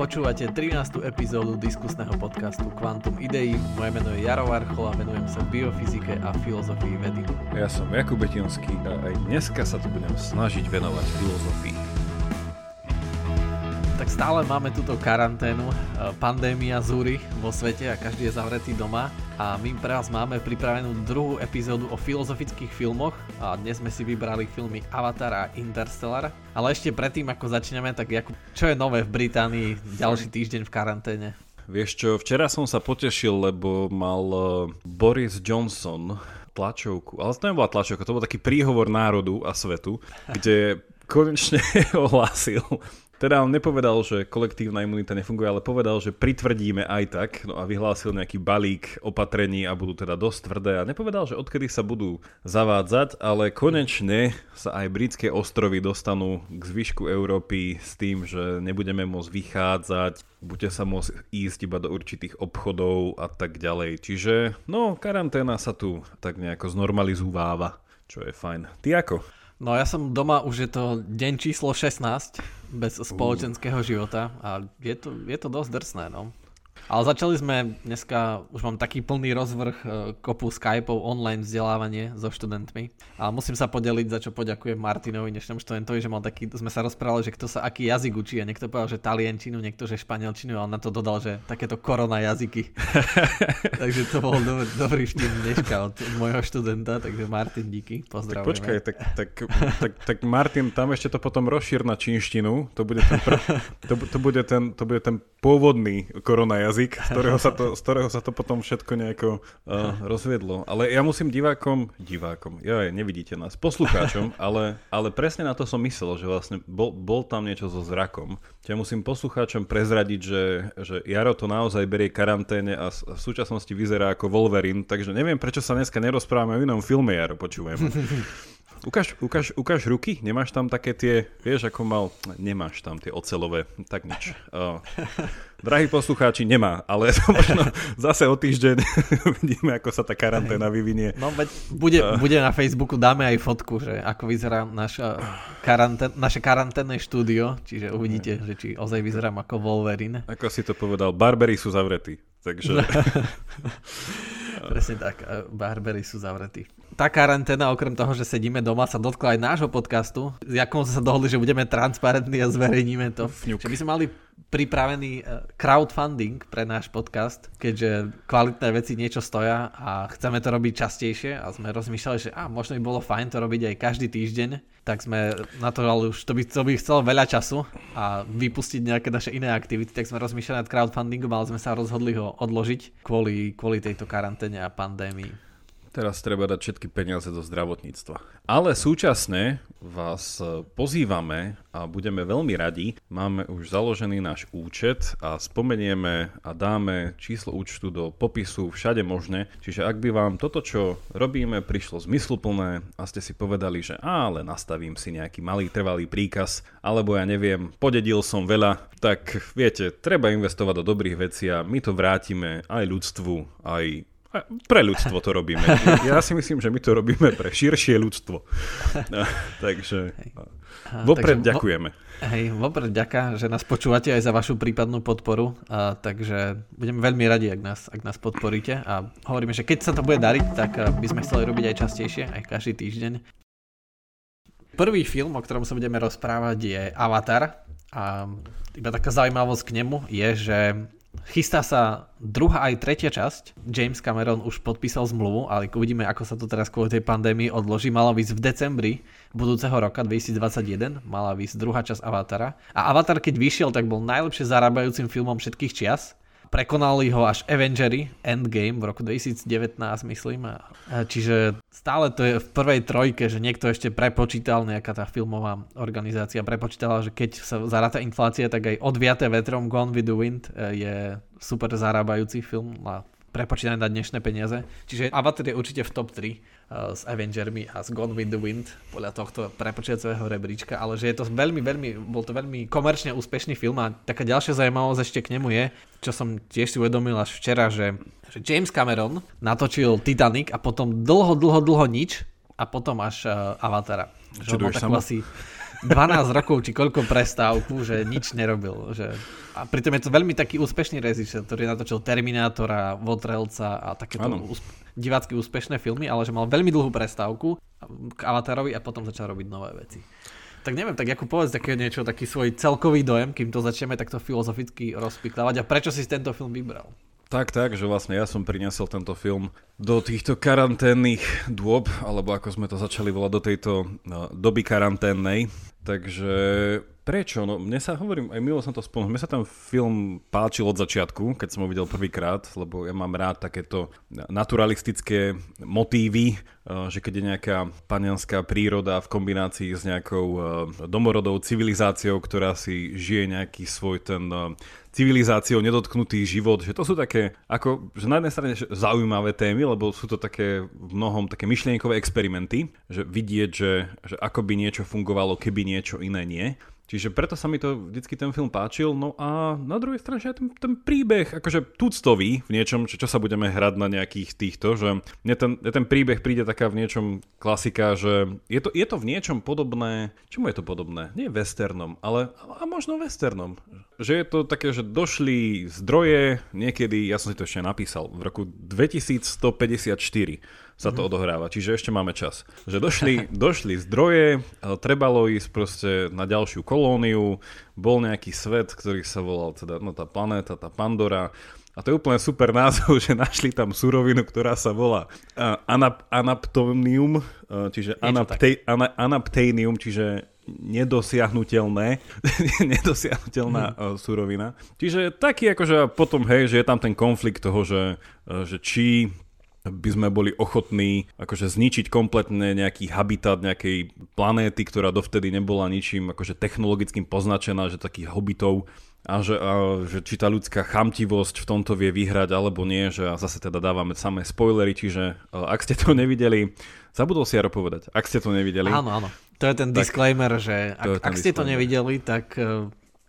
Počúvate 13. epizódu diskusného podcastu Quantum Idei. Moje meno je Jaro Varchol a venujem sa biofyzike a filozofii vedy. Ja som Jakub Betinský a aj dneska sa tu budem snažiť venovať filozofii stále máme túto karanténu, e, pandémia zúry vo svete a každý je zavretý doma a my pre vás máme pripravenú druhú epizódu o filozofických filmoch a dnes sme si vybrali filmy Avatar a Interstellar. Ale ešte predtým, ako začneme, tak Jakub, čo je nové v Británii ďalší týždeň v karanténe? Vieš čo, včera som sa potešil, lebo mal e, Boris Johnson tlačovku, ale to nebola tlačovka, to bol taký príhovor národu a svetu, kde konečne ohlásil teda on nepovedal, že kolektívna imunita nefunguje, ale povedal, že pritvrdíme aj tak no a vyhlásil nejaký balík opatrení a budú teda dosť tvrdé a nepovedal, že odkedy sa budú zavádzať, ale konečne sa aj britské ostrovy dostanú k zvyšku Európy s tým, že nebudeme môcť vychádzať, budete sa môcť ísť iba do určitých obchodov a tak ďalej. Čiže no, karanténa sa tu tak nejako znormalizúváva, čo je fajn. Ty ako? No ja som doma, už je to deň číslo 16 bez spoločenského života a je to, je to dosť drsné, no. Ale začali sme dneska, už mám taký plný rozvrh e, kopu Skypeov online vzdelávanie so študentmi. A musím sa podeliť, za čo poďakujem Martinovi, dnešnému študentovi, že mal taký, sme sa rozprávali, že kto sa aký jazyk učí a niekto povedal, že talienčinu, niekto, že španielčinu a on na to dodal, že takéto korona jazyky. takže to bol dobrý, dobrý vtip dneška od môjho študenta, takže Martin, díky, pozdravujem. Tak počkaj, tak, tak, tak, tak, Martin, tam ešte to potom rozšír na čínštinu, to bude ten, pr- to, to, bude ten, to bude ten pôvodný korona jazyk jazyk, z ktorého sa to, z ktorého sa to potom všetko nejako uh, rozviedlo. Ale ja musím divákom, divákom, ja nevidíte nás, poslucháčom, ale, ale presne na to som myslel, že vlastne bol, bol tam niečo so zrakom. Ja musím poslucháčom prezradiť, že, že Jaro to naozaj berie karanténe a v súčasnosti vyzerá ako Wolverine, takže neviem, prečo sa dneska nerozprávame o inom filme, Jaro, počúvam. Ukáž, ukáž, ukáž ruky, nemáš tam také tie, vieš, ako mal, nemáš tam tie ocelové, tak nič. Uh, drahí poslucháči, nemá, ale možno zase o týždeň vidíme, ako sa tá karanténa vyvinie. No veď bude, uh, bude na Facebooku, dáme aj fotku, že ako vyzerá naša karantén, naše karanténne štúdio, čiže uvidíte, že či ozaj vyzerám ako Wolverine. Ako si to povedal, barbery sú zavretí, takže... Presne tak, barbery sú zavretí tá karanténa, okrem toho, že sedíme doma, sa dotkla aj nášho podcastu. S Jakom sme sa dohodli, že budeme transparentní a zverejníme to. Fňuk. Že by sme mali pripravený e, crowdfunding pre náš podcast, keďže kvalitné veci niečo stoja a chceme to robiť častejšie a sme rozmýšľali, že a, možno by bolo fajn to robiť aj každý týždeň, tak sme na to, ale už to by, to by chcelo veľa času a vypustiť nejaké naše iné aktivity, tak sme rozmýšľali nad crowdfundingom, ale sme sa rozhodli ho odložiť kvôli, kvôli tejto karanténe a pandémii. Teraz treba dať všetky peniaze do zdravotníctva. Ale súčasne vás e, pozývame a budeme veľmi radi. Máme už založený náš účet a spomenieme a dáme číslo účtu do popisu všade možne. Čiže ak by vám toto, čo robíme, prišlo zmysluplné a ste si povedali, že ale nastavím si nejaký malý trvalý príkaz, alebo ja neviem, podedil som veľa, tak viete, treba investovať do dobrých vecí a my to vrátime aj ľudstvu, aj pre ľudstvo to robíme. Ja si myslím, že my to robíme pre širšie ľudstvo. Takže vopred takže, ďakujeme. Hej, vopred ďaká, že nás počúvate aj za vašu prípadnú podporu. A, takže budeme veľmi radi, ak nás, ak nás podporíte. A hovoríme, že keď sa to bude dariť, tak by sme chceli robiť aj častejšie, aj každý týždeň. Prvý film, o ktorom sa budeme rozprávať, je Avatar. A iba taká zaujímavosť k nemu je, že Chystá sa druhá aj tretia časť. James Cameron už podpísal zmluvu, ale uvidíme, ako sa to teraz kvôli tej pandémii odloží. Mala výsť v decembri budúceho roka 2021, mala výsť druhá časť Avatara. A Avatar, keď vyšiel, tak bol najlepšie zarábajúcim filmom všetkých čias Prekonali ho až Avengery Endgame v roku 2019, myslím. Čiže stále to je v prvej trojke, že niekto ešte prepočítal, nejaká tá filmová organizácia prepočítala, že keď sa zaráta inflácia, tak aj Odviaté vetrom Gone with the Wind e, je super zarábajúci film a prepočítané na dnešné peniaze. Čiže Avatar je určite v top 3 uh, s Avengermi a s Gone with the Wind podľa tohto prepočítacového rebríčka, ale že je to veľmi, veľmi, bol to veľmi komerčne úspešný film a taká ďalšia zaujímavosť ešte k nemu je, čo som tiež si uvedomil až včera, že, že James Cameron natočil Titanic a potom dlho, dlho, dlho nič a potom až uh, Avatara. Čuduješ sa asi 12 rokov či koľko prestávku, že nič nerobil. Že... A pritom je to veľmi taký úspešný režisér, ktorý natočil Terminátora, Votrelca a takéto úsp- divácky úspešné filmy, ale že mal veľmi dlhú prestávku k Avatarovi a potom začal robiť nové veci. Tak neviem, tak ako povedz také niečo, taký svoj celkový dojem, kým to začneme takto filozoficky rozpiklávať a prečo si tento film vybral? Tak, tak, že vlastne ja som priniesol tento film do týchto karanténnych dôb, alebo ako sme to začali volať, do tejto no, doby karanténnej. Takže prečo? No, mne sa, hovorím, aj milo som to spomenul, mne sa ten film páčil od začiatku, keď som ho videl prvýkrát, lebo ja mám rád takéto naturalistické motívy, že keď je nejaká panianská príroda v kombinácii s nejakou domorodou civilizáciou, ktorá si žije nejaký svoj ten civilizáciou nedotknutý život, že to sú také, ako, že na jednej strane zaujímavé témy, lebo sú to také v mnohom také myšlienkové experimenty, že vidieť, že, že ako by niečo fungovalo, keby niečo iné nie. Čiže preto sa mi to vždycky ten film páčil. No a na druhej strane, že ten, ten príbeh, akože tuctový v niečom, čo, čo sa budeme hrať na nejakých týchto, že mne ten, ten príbeh príde taká v niečom klasika, že je to, je to v niečom podobné, čomu je to podobné? Nie westernom, ale a možno westernom. Že je to také, že došli zdroje niekedy, ja som si to ešte napísal, v roku 2154 sa to mm-hmm. odohráva, čiže ešte máme čas. Že došli, došli zdroje, trebalo ísť proste na ďalšiu kolóniu, bol nejaký svet, ktorý sa volal teda, no tá planéta, tá Pandora, a to je úplne super názov, že našli tam surovinu, ktorá sa volá uh, anap- anaptonium, uh, čiže anapte- ana- anaptenium, čiže nedosiahnutelné, nedosiahnutelná mm. uh, surovina. Čiže taký akože potom, hej, že je tam ten konflikt toho, že, že či by sme boli ochotní akože zničiť kompletne nejaký habitat nejakej planéty, ktorá dovtedy nebola ničím akože technologickým poznačená, že takých hobitov a že, a že či tá ľudská chamtivosť v tomto vie vyhrať alebo nie, že a zase teda dávame samé spoilery, čiže ak ste to nevideli, zabudol si Jaro povedať, ak ste to nevideli. Áno, áno, to je ten tak, disclaimer, že ak, ak ste to nevideli, tak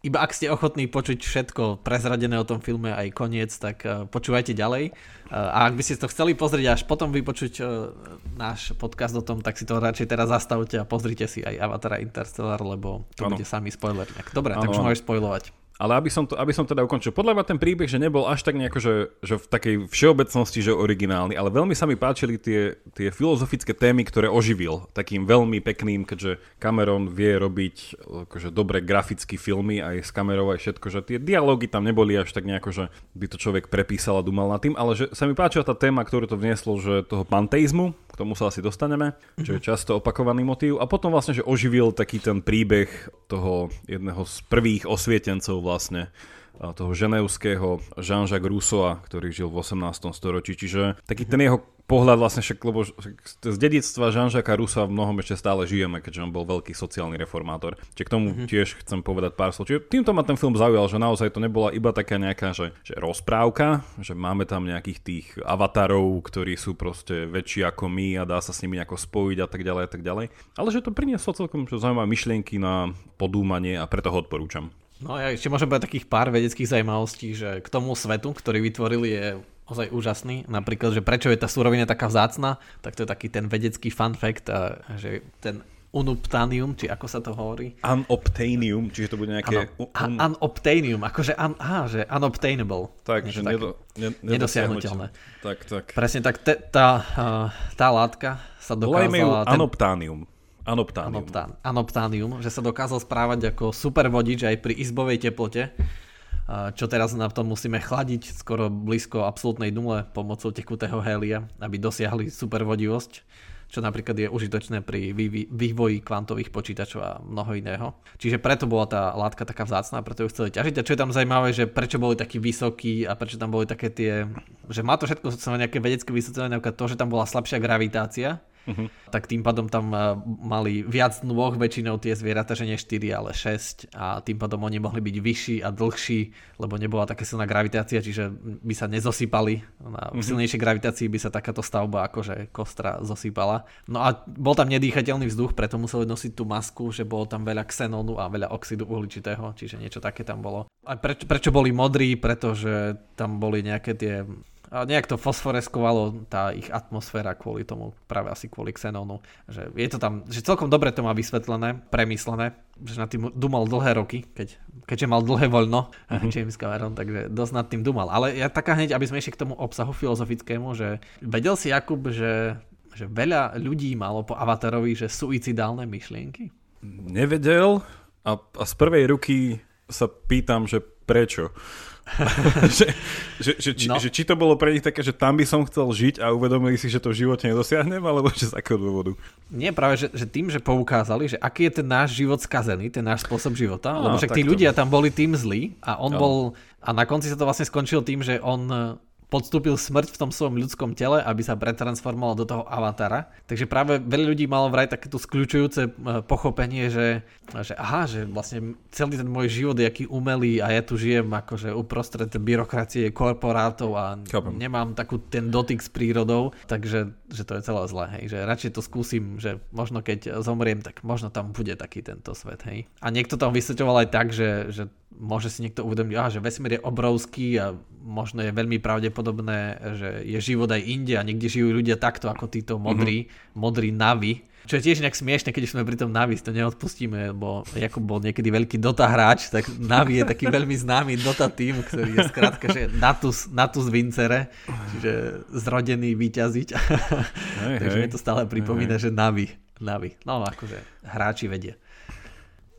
iba ak ste ochotní počuť všetko prezradené o tom filme aj koniec, tak uh, počúvajte ďalej. A ak by ste to chceli pozrieť až potom vypočuť náš podcast o tom, tak si to radšej teraz zastavte a pozrite si aj Avatar Interstellar, lebo to ano. bude samý spoiler. Dobre, ano, tak už môžeš spoilovať. Ale aby som, to, aby som teda ukončil, podľa mňa ten príbeh, že nebol až tak nejako, že, že v takej všeobecnosti, že originálny, ale veľmi sa mi páčili tie, tie filozofické témy, ktoré oživil takým veľmi pekným, keďže Cameron vie robiť akože dobre grafické filmy aj s kamerou aj všetko, že tie dialógy tam neboli až tak nejako, že by to človek prepísal a dumal nad tým, ale že sa mi páčila tá téma, ktorú to vnieslo, že toho panteizmu, k tomu sa asi dostaneme, čo je mhm. často opakovaný motív. A potom vlastne, že oživil taký ten príbeh toho jedného z prvých osvietencov vlastne toho ženevského Jean-Jacques Rousseau, ktorý žil v 18. storočí. Čiže taký ten jeho pohľad vlastne však, lebo z dedictva Jean-Jacques Rousseau v mnohom ešte stále žijeme, keďže on bol veľký sociálny reformátor. Čiže k tomu mm-hmm. tiež chcem povedať pár slov. Čiže týmto ma ten film zaujal, že naozaj to nebola iba taká nejaká že, že rozprávka, že máme tam nejakých tých avatarov, ktorí sú proste väčší ako my a dá sa s nimi nejako spojiť a tak ďalej a tak ďalej. Ale že to prinieslo celkom zaujímavé myšlienky na podúmanie a preto ho odporúčam. No ja ešte môžem povedať takých pár vedeckých zaujímavostí, že k tomu svetu, ktorý vytvorili, je ozaj úžasný. Napríklad, že prečo je tá surovina taká vzácna, tak to je taký ten vedecký fun fact, a, že ten unobtanium, či ako sa to hovorí? Unobtainium, čiže to bude nejaké... Ano, un... Unobtainium, akože un, aha, že unobtainable. Tak, že nedo, ne, nedosiahnutelné. Tak, tak. Presne tak, te, tá, tá látka sa dokázala... Volajme ju ten... anoptánium. Anoptánium. Anoptán, anoptánium, že sa dokázal správať ako super vodič aj pri izbovej teplote, čo teraz na tom musíme chladiť skoro blízko absolútnej nule pomocou tekutého hélia, aby dosiahli super vodivosť, čo napríklad je užitočné pri vývoji kvantových počítačov a mnoho iného. Čiže preto bola tá látka taká vzácná, preto ju chceli ťažiť. A čo je tam zaujímavé, že prečo boli takí vysokí a prečo tam boli také tie, že má to všetko nejaké vedecké vysvetlenie, napríklad to, že tam bola slabšia gravitácia, Uh-huh. Tak tým pádom tam uh, mali viac nôh väčšinou tie zvieratá, že nie 4, ale 6 a tým pádom oni mohli byť vyšší a dlhší, lebo nebola taká silná gravitácia, čiže by sa nezosypali. Na uh-huh. silnejšej gravitácii by sa takáto stavba akože kostra zosypala. No a bol tam nedýchateľný vzduch, preto museli nosiť tú masku, že bolo tam veľa xenónu a veľa oxidu uhličitého, čiže niečo také tam bolo. A preč, prečo boli modrí? Pretože tam boli nejaké tie a nejak to fosforeskovalo tá ich atmosféra kvôli tomu, práve asi kvôli Xenonu. Že je to tam, že celkom dobre to má vysvetlené, premyslené, že nad tým dumal dlhé roky, keď, keďže mal dlhé voľno mm-hmm. James Cameron, takže dosť nad tým dumal. Ale ja taká hneď, aby sme išli k tomu obsahu filozofickému, že vedel si Jakub, že, že veľa ľudí malo po Avatarovi, že suicidálne myšlienky? Nevedel a, a z prvej ruky sa pýtam, že prečo. že, že, že, či, no. že či to bolo pre nich také, že tam by som chcel žiť a uvedomili si, že to v živote nedosiahnem, alebo že z akého dôvodu? Nie, práve, že, že tým, že poukázali, že aký je ten náš život skazený, ten náš spôsob života, no, lebo však tí ľudia tam boli tým zlí a on no. bol, a na konci sa to vlastne skončilo tým, že on podstúpil smrť v tom svojom ľudskom tele, aby sa pretransformoval do toho avatara. Takže práve veľa ľudí malo vraj takéto skľúčujúce e, pochopenie, že, že aha, že vlastne celý ten môj život je aký umelý a ja tu žijem akože uprostred byrokracie korporátov a Chápem. nemám takú ten dotyk s prírodou, takže že to je celé zlé, hej. Že radšej to skúsim, že možno keď zomriem, tak možno tam bude taký tento svet, hej. A niekto tam vysvetľoval aj tak, že, že môže si niekto uvedomiť, aha, že vesmír je obrovský a možno je veľmi pravdepodobné, že je život aj inde a niekde žijú ľudia takto ako títo modrí, mm-hmm. modrí navy. Čo je tiež nejak smiešne, keď sme pri tom Navi, to neodpustíme, lebo Jakub bol niekedy veľký Dota hráč, tak Navi je taký veľmi známy Dota tým, ktorý je skrátka, že Natus, Natus Vincere, čiže zrodený vyťaziť. Hej, Takže hej, mi to stále pripomína, hej. že Navi. Navi. No akože hráči vedia.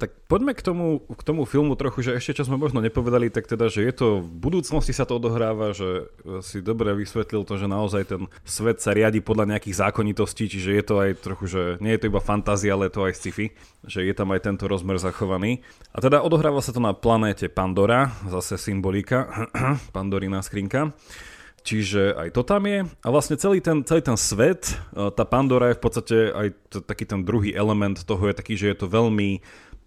Tak poďme k tomu, k tomu filmu trochu, že ešte čo sme možno nepovedali, tak teda, že je to v budúcnosti sa to odohráva, že si dobre vysvetlil to, že naozaj ten svet sa riadi podľa nejakých zákonitostí, čiže je to aj trochu, že nie je to iba fantázia, ale je to aj sci-fi, že je tam aj tento rozmer zachovaný. A teda odohráva sa to na planéte Pandora, zase symbolika, Pandorina skrinka. Čiže aj to tam je. A vlastne celý ten, celý ten svet, e, tá Pandora je v podstate aj t- taký ten druhý element toho je taký, že je to veľmi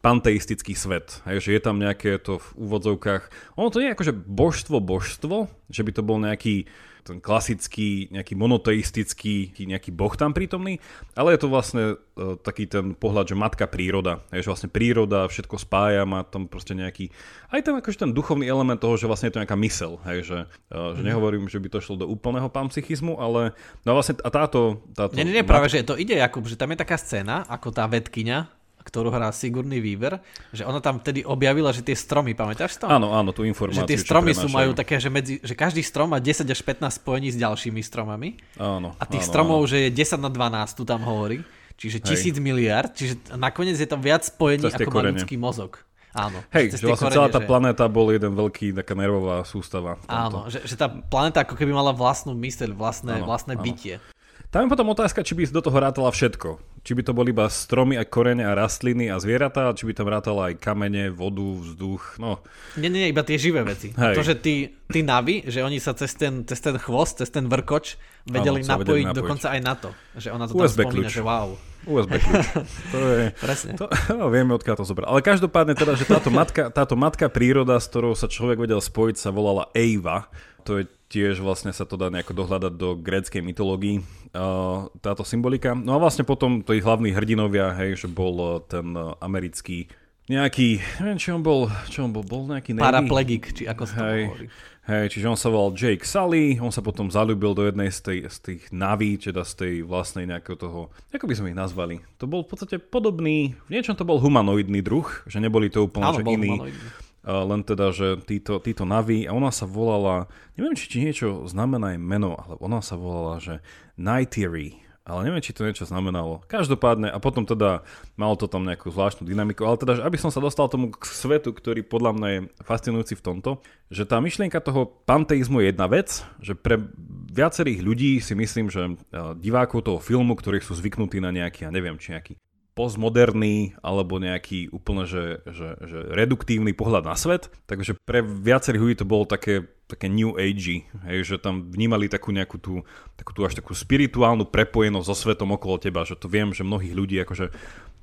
panteistický svet. Hej, že je tam nejaké to v úvodzovkách... Ono to nie je akože božstvo, božstvo, že by to bol nejaký ten klasický, nejaký monoteistický, nejaký boh tam prítomný, ale je to vlastne uh, taký ten pohľad, že matka príroda, je, že vlastne príroda všetko spája, má tam proste nejaký, aj ten, akože ten duchovný element toho, že vlastne je to nejaká mysel, hej, že, uh, že mm. nehovorím, že by to šlo do úplného panpsychizmu, ale no vlastne a táto... táto nie, nie, nie, práve, že to ide, Jakub, že tam je taká scéna, ako tá vedkynia ktorú hrá Sigurný Weaver, že ona tam vtedy objavila, že tie stromy, pamätáš to? Áno, áno, tú informáciu. Že tie stromy sú majú také, že, medzi, že každý strom má 10 až 15 spojení s ďalšími stromami. Áno, a tých áno, stromov, áno. že je 10 na 12, tu tam hovorí. Čiže tisíc miliard, čiže nakoniec je tam viac spojení, ako má ľudský mozog. Áno. Hej, že vlastne celá tá že... planéta bol jeden veľký taká nervová sústava. Áno, že, že tá planéta ako keby mala vlastnú myseľ, vlastné, áno, vlastné áno. bytie. Tam je potom otázka, či by do toho rátala všetko. Či by to boli iba stromy a korene a rastliny a zvieratá, či by tam rátala aj kamene, vodu, vzduch, no. Nie, nie, iba tie živé veci. Hej. To, že tí, tí navi, že oni sa cez ten, cez ten chvost, cez ten vrkoč vedeli ano, napojiť, vedeli napojiť dokonca aj na to. Že ona to USB tam spomína, kľúč. že wow. USB kľúč. To je, Presne. To, no, vieme, odkiaľ to zobral. Ale každopádne teda, že táto matka, táto matka príroda, s ktorou sa človek vedel spojiť, sa volala Eva. To je tiež vlastne sa to dá nejako dohľadať do gréckej mytológii, uh, táto symbolika. No a vlastne potom tí hlavní hrdinovia, hej, že bol uh, ten uh, americký nejaký, neviem, či on bol, čo on bol, bol nejaký Navy? Paraplegik, či ako sa hej, to hovorí. Hej, čiže on sa volal Jake Sully, on sa potom zalúbil do jednej z, tej, z tých naví, teda z tej vlastnej nejakého toho, ako by sme ich nazvali. To bol v podstate podobný, v niečom to bol humanoidný druh, že neboli to úplne Áno, že iný. Humanoidný len teda, že títo, títo naví, a ona sa volala, neviem, či, či niečo znamená aj meno, ale ona sa volala, že Nightiri, ale neviem, či to niečo znamenalo. Každopádne, a potom teda malo to tam nejakú zvláštnu dynamiku, ale teda, aby som sa dostal tomu k svetu, ktorý podľa mňa je fascinujúci v tomto, že tá myšlienka toho panteizmu je jedna vec, že pre viacerých ľudí si myslím, že divákov toho filmu, ktorí sú zvyknutí na nejaký, ja neviem, či nejaký postmoderný alebo nejaký úplne že, že, že reduktívny pohľad na svet. Takže pre viacerých ľudí to bolo také, také new age, hej, že tam vnímali takú nejakú tú, takú tú až takú spirituálnu prepojenosť so svetom okolo teba, že to viem, že mnohých ľudí akože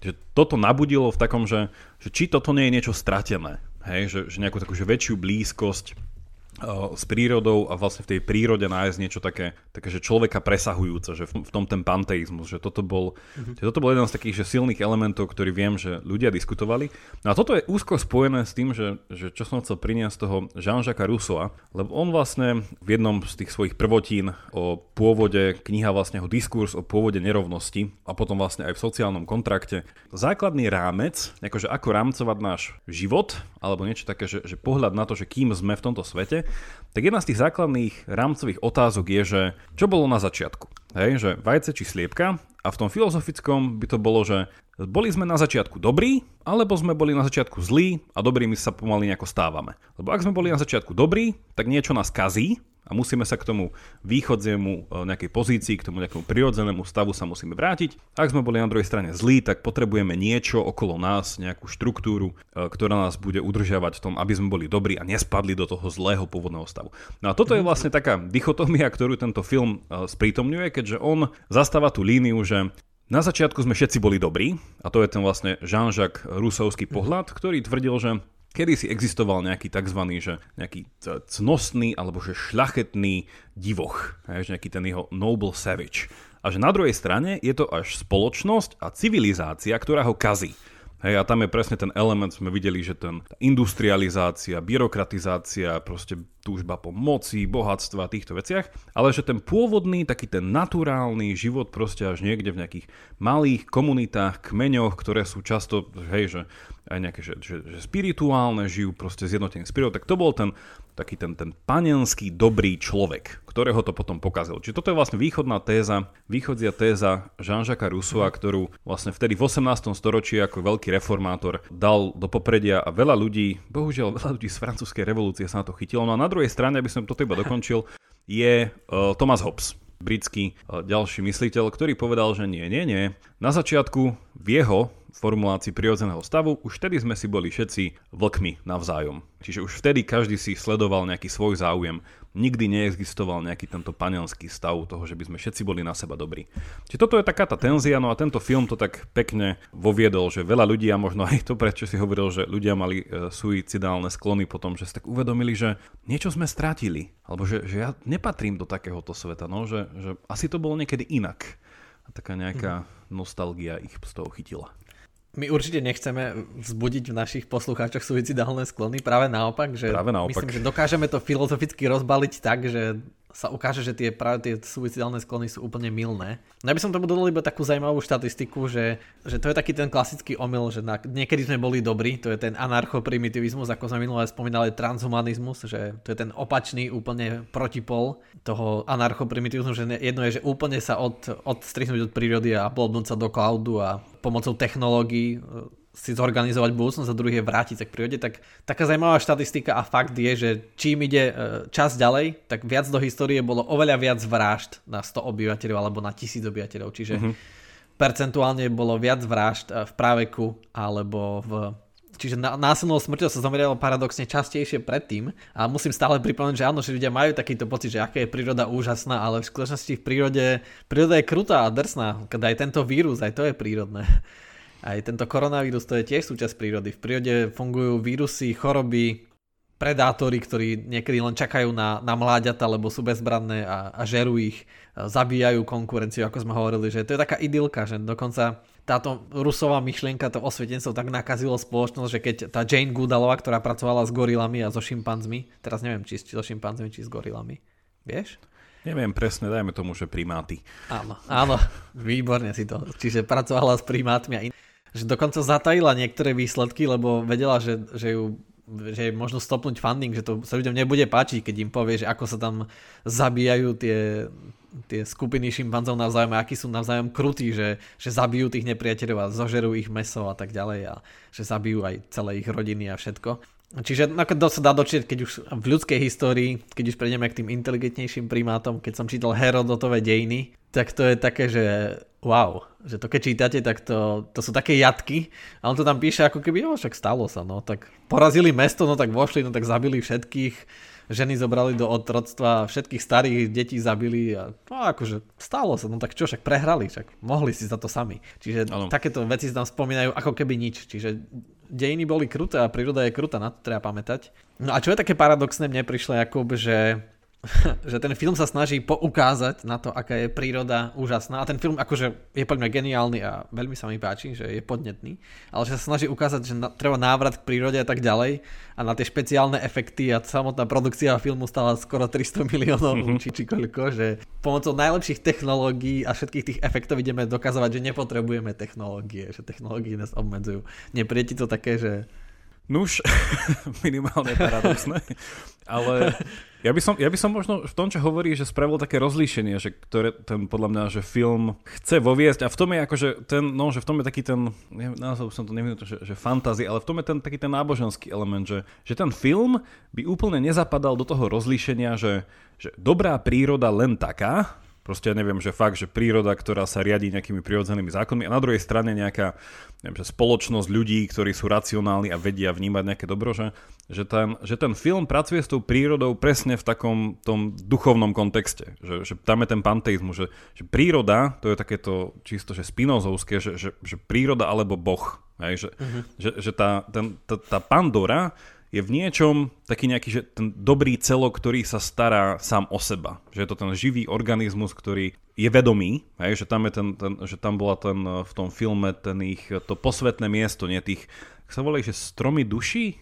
že toto nabudilo v takom, že, že či toto nie je niečo stratené, hej, že, že nejakú takú že väčšiu blízkosť s prírodou a vlastne v tej prírode nájsť niečo také, také že človeka presahujúce, že v, v tom ten panteizmus, že toto bol, mm-hmm. že toto bol jeden z takých že silných elementov, ktorý viem, že ľudia diskutovali. No a toto je úzko spojené s tým, že, že čo som chcel priniesť toho Jean-Jacques Rousseau, lebo on vlastne v jednom z tých svojich prvotín o pôvode, kniha vlastne ho diskurs o pôvode nerovnosti a potom vlastne aj v sociálnom kontrakte. Základný rámec, akože ako rámcovať náš život, alebo niečo také, že, že pohľad na to, že kým sme v tomto svete, tak jedna z tých základných rámcových otázok je, že čo bolo na začiatku. Hej, že vajce či sliepka a v tom filozofickom by to bolo, že boli sme na začiatku dobrí, alebo sme boli na začiatku zlí a dobrými sa pomaly nejako stávame. Lebo ak sme boli na začiatku dobrí, tak niečo nás kazí, a musíme sa k tomu východziemu e, nejakej pozícii, k tomu nejakému prirodzenému stavu sa musíme vrátiť. Ak sme boli na druhej strane zlí, tak potrebujeme niečo okolo nás, nejakú štruktúru, e, ktorá nás bude udržiavať v tom, aby sme boli dobrí a nespadli do toho zlého pôvodného stavu. No a toto je vlastne taká dichotomia, ktorú tento film e, sprítomňuje, keďže on zastáva tú líniu, že na začiatku sme všetci boli dobrí, a to je ten vlastne Jean-Jacques Rousseauský pohľad, ktorý tvrdil, že kedy si existoval nejaký tzv. Že nejaký cnostný alebo že šľachetný divoch, že nejaký ten jeho noble savage. A že na druhej strane je to až spoločnosť a civilizácia, ktorá ho kazí. Hej, a tam je presne ten element, sme videli, že ten industrializácia, byrokratizácia, proste túžba po moci, bohatstva týchto veciach, ale že ten pôvodný, taký ten naturálny život proste až niekde v nejakých malých komunitách, kmeňoch, ktoré sú často, hej, že aj nejaké, že, že, že spirituálne, žijú proste zjednotením s tak to bol ten taký ten, ten panenský dobrý človek, ktorého to potom pokazil. Čiže toto je vlastne východná téza, východzia téza Jean-Jacques Rousseau, ktorú vlastne vtedy v 18. storočí ako veľký reformátor dal do popredia a veľa ľudí, bohužiaľ veľa ľudí z francúzskej revolúcie sa na to chytilo. No a na druhej strane, aby som toto iba dokončil, je uh, Thomas Hobbes britský uh, ďalší mysliteľ, ktorý povedal, že nie, nie, nie. Na začiatku v jeho formulácii prirodzeného stavu, už vtedy sme si boli všetci vlkmi navzájom. Čiže už vtedy každý si sledoval nejaký svoj záujem. Nikdy neexistoval nejaký tento panelský stav toho, že by sme všetci boli na seba dobrí. Čiže toto je taká tá tenzia, no a tento film to tak pekne voviedol, že veľa ľudí, a možno aj to, prečo si hovoril, že ľudia mali e, suicidálne sklony potom, že si tak uvedomili, že niečo sme strátili, alebo že, že ja nepatrím do takéhoto sveta, no, že, že asi to bolo niekedy inak. A taká nejaká mhm. nostalgia ich z toho chytila my určite nechceme vzbudiť v našich poslucháčoch suicidálne sklony, práve naopak, že práve naopak. myslím, že dokážeme to filozoficky rozbaliť tak, že sa ukáže, že tie práve tie suicidálne sklony sú úplne milné. No ja by som tomu dodal iba takú zaujímavú štatistiku, že, že to je taký ten klasický omyl, že na, niekedy sme boli dobrí, to je ten anarchoprimitivismus, ako sme minulé spomínali, transhumanizmus, že to je ten opačný úplne protipol toho anarchoprimitivismu, že jedno je, že úplne sa od, odstrihnúť od prírody a blbnúť sa do cloudu a pomocou technológií si zorganizovať budúcnosť a druhý je vrátiť sa k prírode, tak taká zaujímavá štatistika a fakt je, že čím ide e, čas ďalej, tak viac do histórie bolo oveľa viac vražd na 100 obyvateľov alebo na 1000 obyvateľov, čiže mm-hmm. percentuálne bolo viac vražd e, v práveku alebo v Čiže násilnou smrťou sa zomieralo paradoxne častejšie predtým a musím stále pripomenúť, že áno, že ľudia majú takýto pocit, že aká je príroda úžasná, ale v skutočnosti v prírode, príroda je krutá a drsná, keď aj tento vírus, aj to je prírodné. Aj tento koronavírus to je tiež súčasť prírody. V prírode fungujú vírusy, choroby, predátory, ktorí niekedy len čakajú na, na mláďata, lebo sú bezbranné a, a žerú ich, zabíjajú konkurenciu, ako sme hovorili, že to je taká idylka, že dokonca táto rusová myšlienka, to osvietencov tak nakazilo spoločnosť, že keď tá Jane Goodalová, ktorá pracovala s gorilami a so šimpanzmi, teraz neviem, či, či so šimpanzmi, či s gorilami, vieš? Neviem presne, dajme tomu, že primáty. Áno, áno, výborne si to. Čiže pracovala s primátmi a in že dokonca zatajila niektoré výsledky, lebo vedela, že, že ju že je možno stopnúť funding, že to sa ľuďom nebude páčiť, keď im povie, že ako sa tam zabíjajú tie, tie skupiny šimpanzov navzájom a akí sú navzájom krutí, že, že zabijú tých nepriateľov a zožerú ich meso a tak ďalej a že zabijú aj celé ich rodiny a všetko. Čiže no, to sa dá dočítať, keď už v ľudskej histórii, keď už prejdeme k tým inteligentnejším primátom, keď som čítal Herodotové dejiny, tak to je také, že wow, že to keď čítate, tak to, to sú také jatky a on to tam píše ako keby, jo, však stalo sa, no, tak porazili mesto, no tak vošli, no tak zabili všetkých, ženy zobrali do otroctva, všetkých starých detí zabili a no akože stalo sa, no tak čo, však prehrali, však mohli si za to sami. Čiže ano. takéto veci sa tam spomínajú ako keby nič, čiže dejiny boli kruté a príroda je krutá, na to treba pamätať. No a čo je také paradoxné, mne prišlo Jakub, že že ten film sa snaží poukázať na to, aká je príroda úžasná. A ten film akože je podľa mňa geniálny a veľmi sa mi páči, že je podnetný. Ale že sa snaží ukázať, že na, treba návrat k prírode a tak ďalej. A na tie špeciálne efekty a samotná produkcia filmu stala skoro 300 miliónov mm-hmm. či, či koľko, že pomocou najlepších technológií a všetkých tých efektov ideme dokazovať, že nepotrebujeme technológie, že technológie nás obmedzujú. Neprie to také, že Nuž, minimálne paradoxné, ale ja by, som, ja by som možno v tom, čo hovorí, že spravil také rozlíšenie, že ktoré ten podľa mňa, že film chce voviesť. A v tom je akože ten, no, že v tom je taký ten, názov som to neviem, že, že fantázi, ale v tom je ten taký ten náboženský element, že, že ten film by úplne nezapadal do toho rozlíšenia, že, že dobrá príroda len taká, Proste ja neviem, že fakt, že príroda, ktorá sa riadi nejakými prirodzenými zákonmi a na druhej strane nejaká neviem, že spoločnosť ľudí, ktorí sú racionálni a vedia vnímať nejaké dobro, že, že, ten, že ten film pracuje s tou prírodou presne v takom tom duchovnom kontexte. Že, že tam je ten panteizmus, že, že príroda, to je takéto čisto že spinozovské, že, že, že príroda alebo boh. Hej, že, uh-huh. že, že tá, ten, tá, tá Pandora je v niečom taký nejaký že ten dobrý celok, ktorý sa stará sám o seba. Že je to ten živý organizmus, ktorý je vedomý, hej, že, tam je ten, ten, že tam bola ten v tom filme ten ich, to posvetné miesto, nie tých, ak sa volajú, že stromy duší,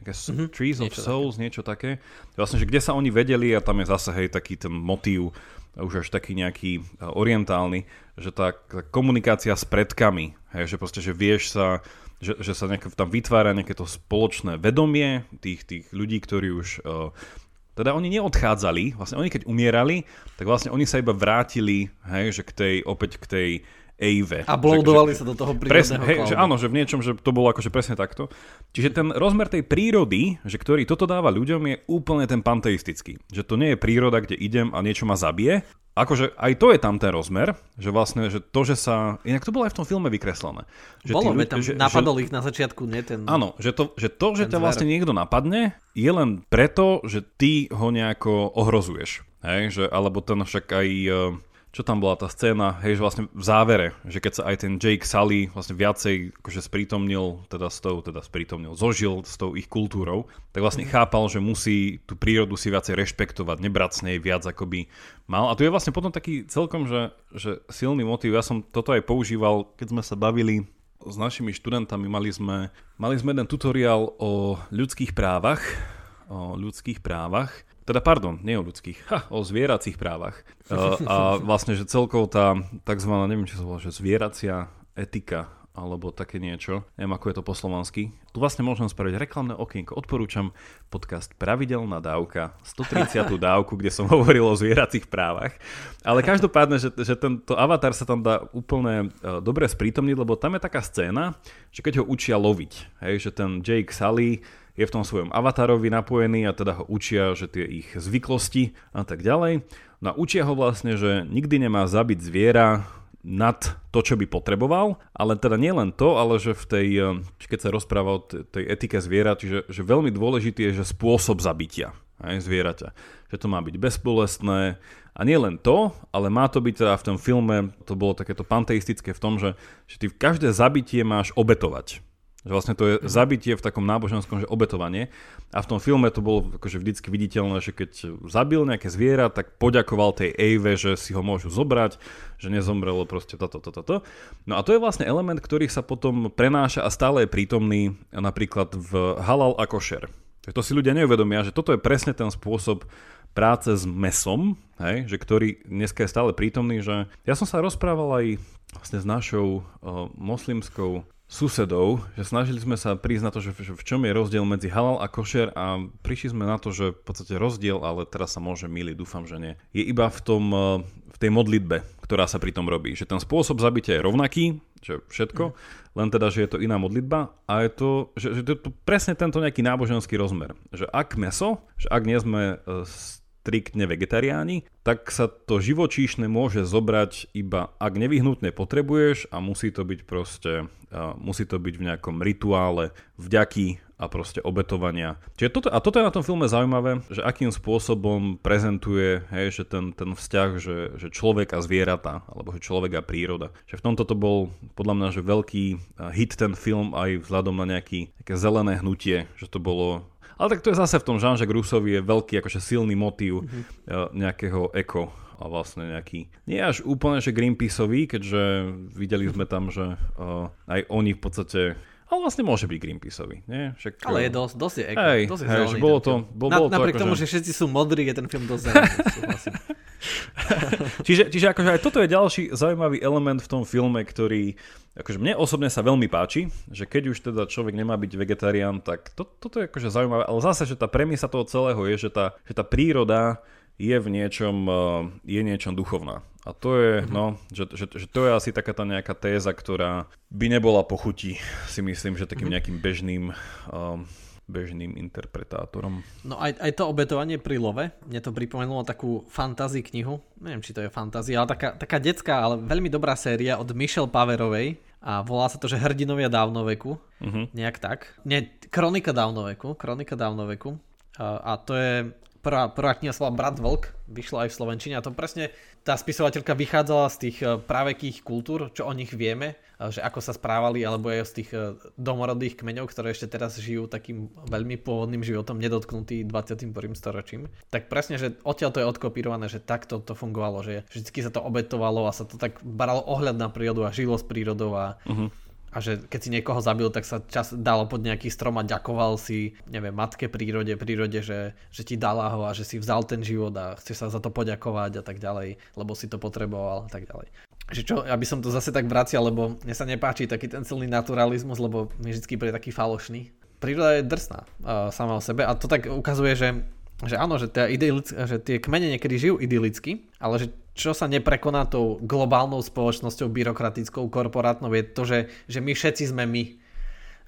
také mm-hmm. Trees of niečo Souls, také. niečo také. Vlastne, že kde sa oni vedeli a tam je zase hej, taký ten motív, už až taký nejaký eh, orientálny, že tá, tá komunikácia s predkami, hej, že proste, že vieš sa že, že sa nejak, tam vytvára nejaké to spoločné vedomie tých, tých ľudí, ktorí už... Uh, teda oni neodchádzali, vlastne oni keď umierali, tak vlastne oni sa iba vrátili, hej, že k tej, opäť k tej Eive. A bloudovali sa do toho prírodného hej, že áno, že v niečom, že to bolo akože presne takto. Čiže ten rozmer tej prírody, že ktorý toto dáva ľuďom, je úplne ten panteistický. Že to nie je príroda, kde idem a niečo ma zabije, akože aj to je tam ten rozmer, že vlastne, že to, že sa, inak to bolo aj v tom filme vykreslené. Že bolo, ľudí, tam že, napadol že, ich na začiatku, nie ten... Áno, že to, že, to, že ťa vlastne niekto napadne, je len preto, že ty ho nejako ohrozuješ. Hej, že, alebo ten však aj čo tam bola tá scéna, hej, že vlastne v závere, že keď sa aj ten Jake Sully vlastne viacej akože sprítomnil, teda s tou, teda sprítomnil, zožil s tou ich kultúrou, tak vlastne mhm. chápal, že musí tú prírodu si viacej rešpektovať, nebrať s nej viac, ako by mal. A tu je vlastne potom taký celkom, že, že silný motív. Ja som toto aj používal, keď sme sa bavili s našimi študentami, mali sme, mali sme jeden tutoriál o ľudských právach, o ľudských právach teda pardon, nie o ľudských, ha, o zvieracích právach. Uh, a vlastne, že celkovo tá tzv. neviem, či sa volá, že zvieracia etika alebo také niečo, neviem ako je to po slovansky. Tu vlastne môžem spraviť reklamné okienko. Odporúčam podcast Pravidelná dávka, 130. dávku, kde som hovoril o zvieracích právach. Ale každopádne, že, že tento avatar sa tam dá úplne uh, dobre sprítomniť, lebo tam je taká scéna, že keď ho učia loviť, hej, že ten Jake Sully je v tom svojom avatarovi napojený a teda ho učia, že tie ich zvyklosti a tak ďalej. No a učia ho vlastne, že nikdy nemá zabiť zviera nad to, čo by potreboval, ale teda nie len to, ale že v tej, eh, keď sa rozpráva o tej etike zviera, čiže že veľmi dôležitý je, že spôsob zabitia aj zvieraťa. Že to má byť bezbolestné a nie len to, ale má to byť teda v tom filme, to bolo takéto panteistické v tom, že, že ty každé zabitie máš obetovať. Že vlastne to je mhm. zabitie v takom náboženskom, že obetovanie. A v tom filme to bolo akože vždycky viditeľné, že keď zabil nejaké zviera, tak poďakoval tej Eve, že si ho môžu zobrať, že nezomrelo proste toto, toto, toto. No a to je vlastne element, ktorý sa potom prenáša a stále je prítomný napríklad v halal a košer. To si ľudia neuvedomia, že toto je presne ten spôsob práce s mesom, hej, že ktorý dneska je stále prítomný, že ja som sa rozprával aj vlastne s našou uh, moslimskou susedov, že snažili sme sa prísť na to, že, v čom je rozdiel medzi halal a košer a prišli sme na to, že v podstate rozdiel, ale teraz sa môže miliť, dúfam, že nie, je iba v, tom, eh, v tej modlitbe, ktorá sa pri tom robí. Že ten spôsob zabitia je rovnaký, že všetko, mm. len teda, že je to iná modlitba a je to, že, že to je to presne tento nejaký náboženský rozmer. Že ak meso, že ak nie sme eh, striktne vegetariáni, tak sa to živočíšne môže zobrať iba ak nevyhnutne potrebuješ a musí to byť proste, musí to byť v nejakom rituále vďaky a proste obetovania. Čiže toto, a toto je na tom filme zaujímavé, že akým spôsobom prezentuje, hej, že ten, ten vzťah, že, že človek a zvieratá, alebo že človek a príroda. Že v tomto to bol podľa mňa, že veľký hit ten film aj vzhľadom na nejaký, nejaké zelené hnutie, že to bolo ale tak to je zase v tom Jean-Jacques Rousseauvi je veľký akože silný motív mm-hmm. nejakého eko a vlastne nejaký, nie až úplne, že Greenpeaceový, keďže videli sme tam, že uh, aj oni v podstate ale vlastne môže byť Greenpeaceový, nie? Však, ale je dosť, dosť je eko, hej, dosť je hej, že bolo to, bol, Na, bolo napriek to tomu, akože... že všetci sú modrí, je ten film dosť zelený. čiže, čiže akože aj toto je ďalší zaujímavý element v tom filme, ktorý akože mne osobne sa veľmi páči, že keď už teda človek nemá byť vegetarián, tak to, toto je akože zaujímavé, ale zase, že tá premisa toho celého je, že tá, že tá príroda je v niečom, eh, je niečom duchovná. A to je, mm-hmm. no, že, že, že to je asi taká tá nejaká téza, ktorá by nebola pochutí, si myslím, že takým mm-hmm. nejakým bežným um, bežným interpretátorom. No aj, aj to obetovanie pri love, mne to pripomenulo takú fantasy knihu, neviem či to je fantázia, ale taká, taká detská, ale veľmi dobrá séria od Michelle Paverovej a volá sa to, že Hrdinovia dávnoveku, uh-huh. nejak tak. Nie, Kronika dávnoveku, Kronika dávnoveku a, a to je prvá, prvá kniha sa Brat Vlk, vyšla aj v Slovenčine a to presne tá spisovateľka vychádzala z tých eh, právekých kultúr, čo o nich vieme, eh, že ako sa správali, alebo aj z tých eh, domorodých kmeňov, ktoré ešte teraz žijú takým veľmi pôvodným životom, nedotknutý 21. storočím. Tak presne, že odtiaľ to je odkopírované, že takto to fungovalo, že vždy sa to obetovalo a sa to tak baralo ohľad na prírodu a žilo s prírodou a uh-huh a že keď si niekoho zabil, tak sa čas dalo pod nejaký strom a ďakoval si, neviem, matke prírode, prírode, že, že ti dala ho a že si vzal ten život a chceš sa za to poďakovať a tak ďalej, lebo si to potreboval a tak ďalej. Že čo, aby som to zase tak vracial, lebo mne sa nepáči taký ten celý naturalizmus, lebo mi vždy príde taký falošný. Príroda je drsná uh, sama o sebe a to tak ukazuje, že že áno, že, tie, že tie kmene niekedy žijú idylicky, ale že čo sa neprekoná tou globálnou spoločnosťou, byrokratickou, korporátnou, je to, že, že my všetci sme my.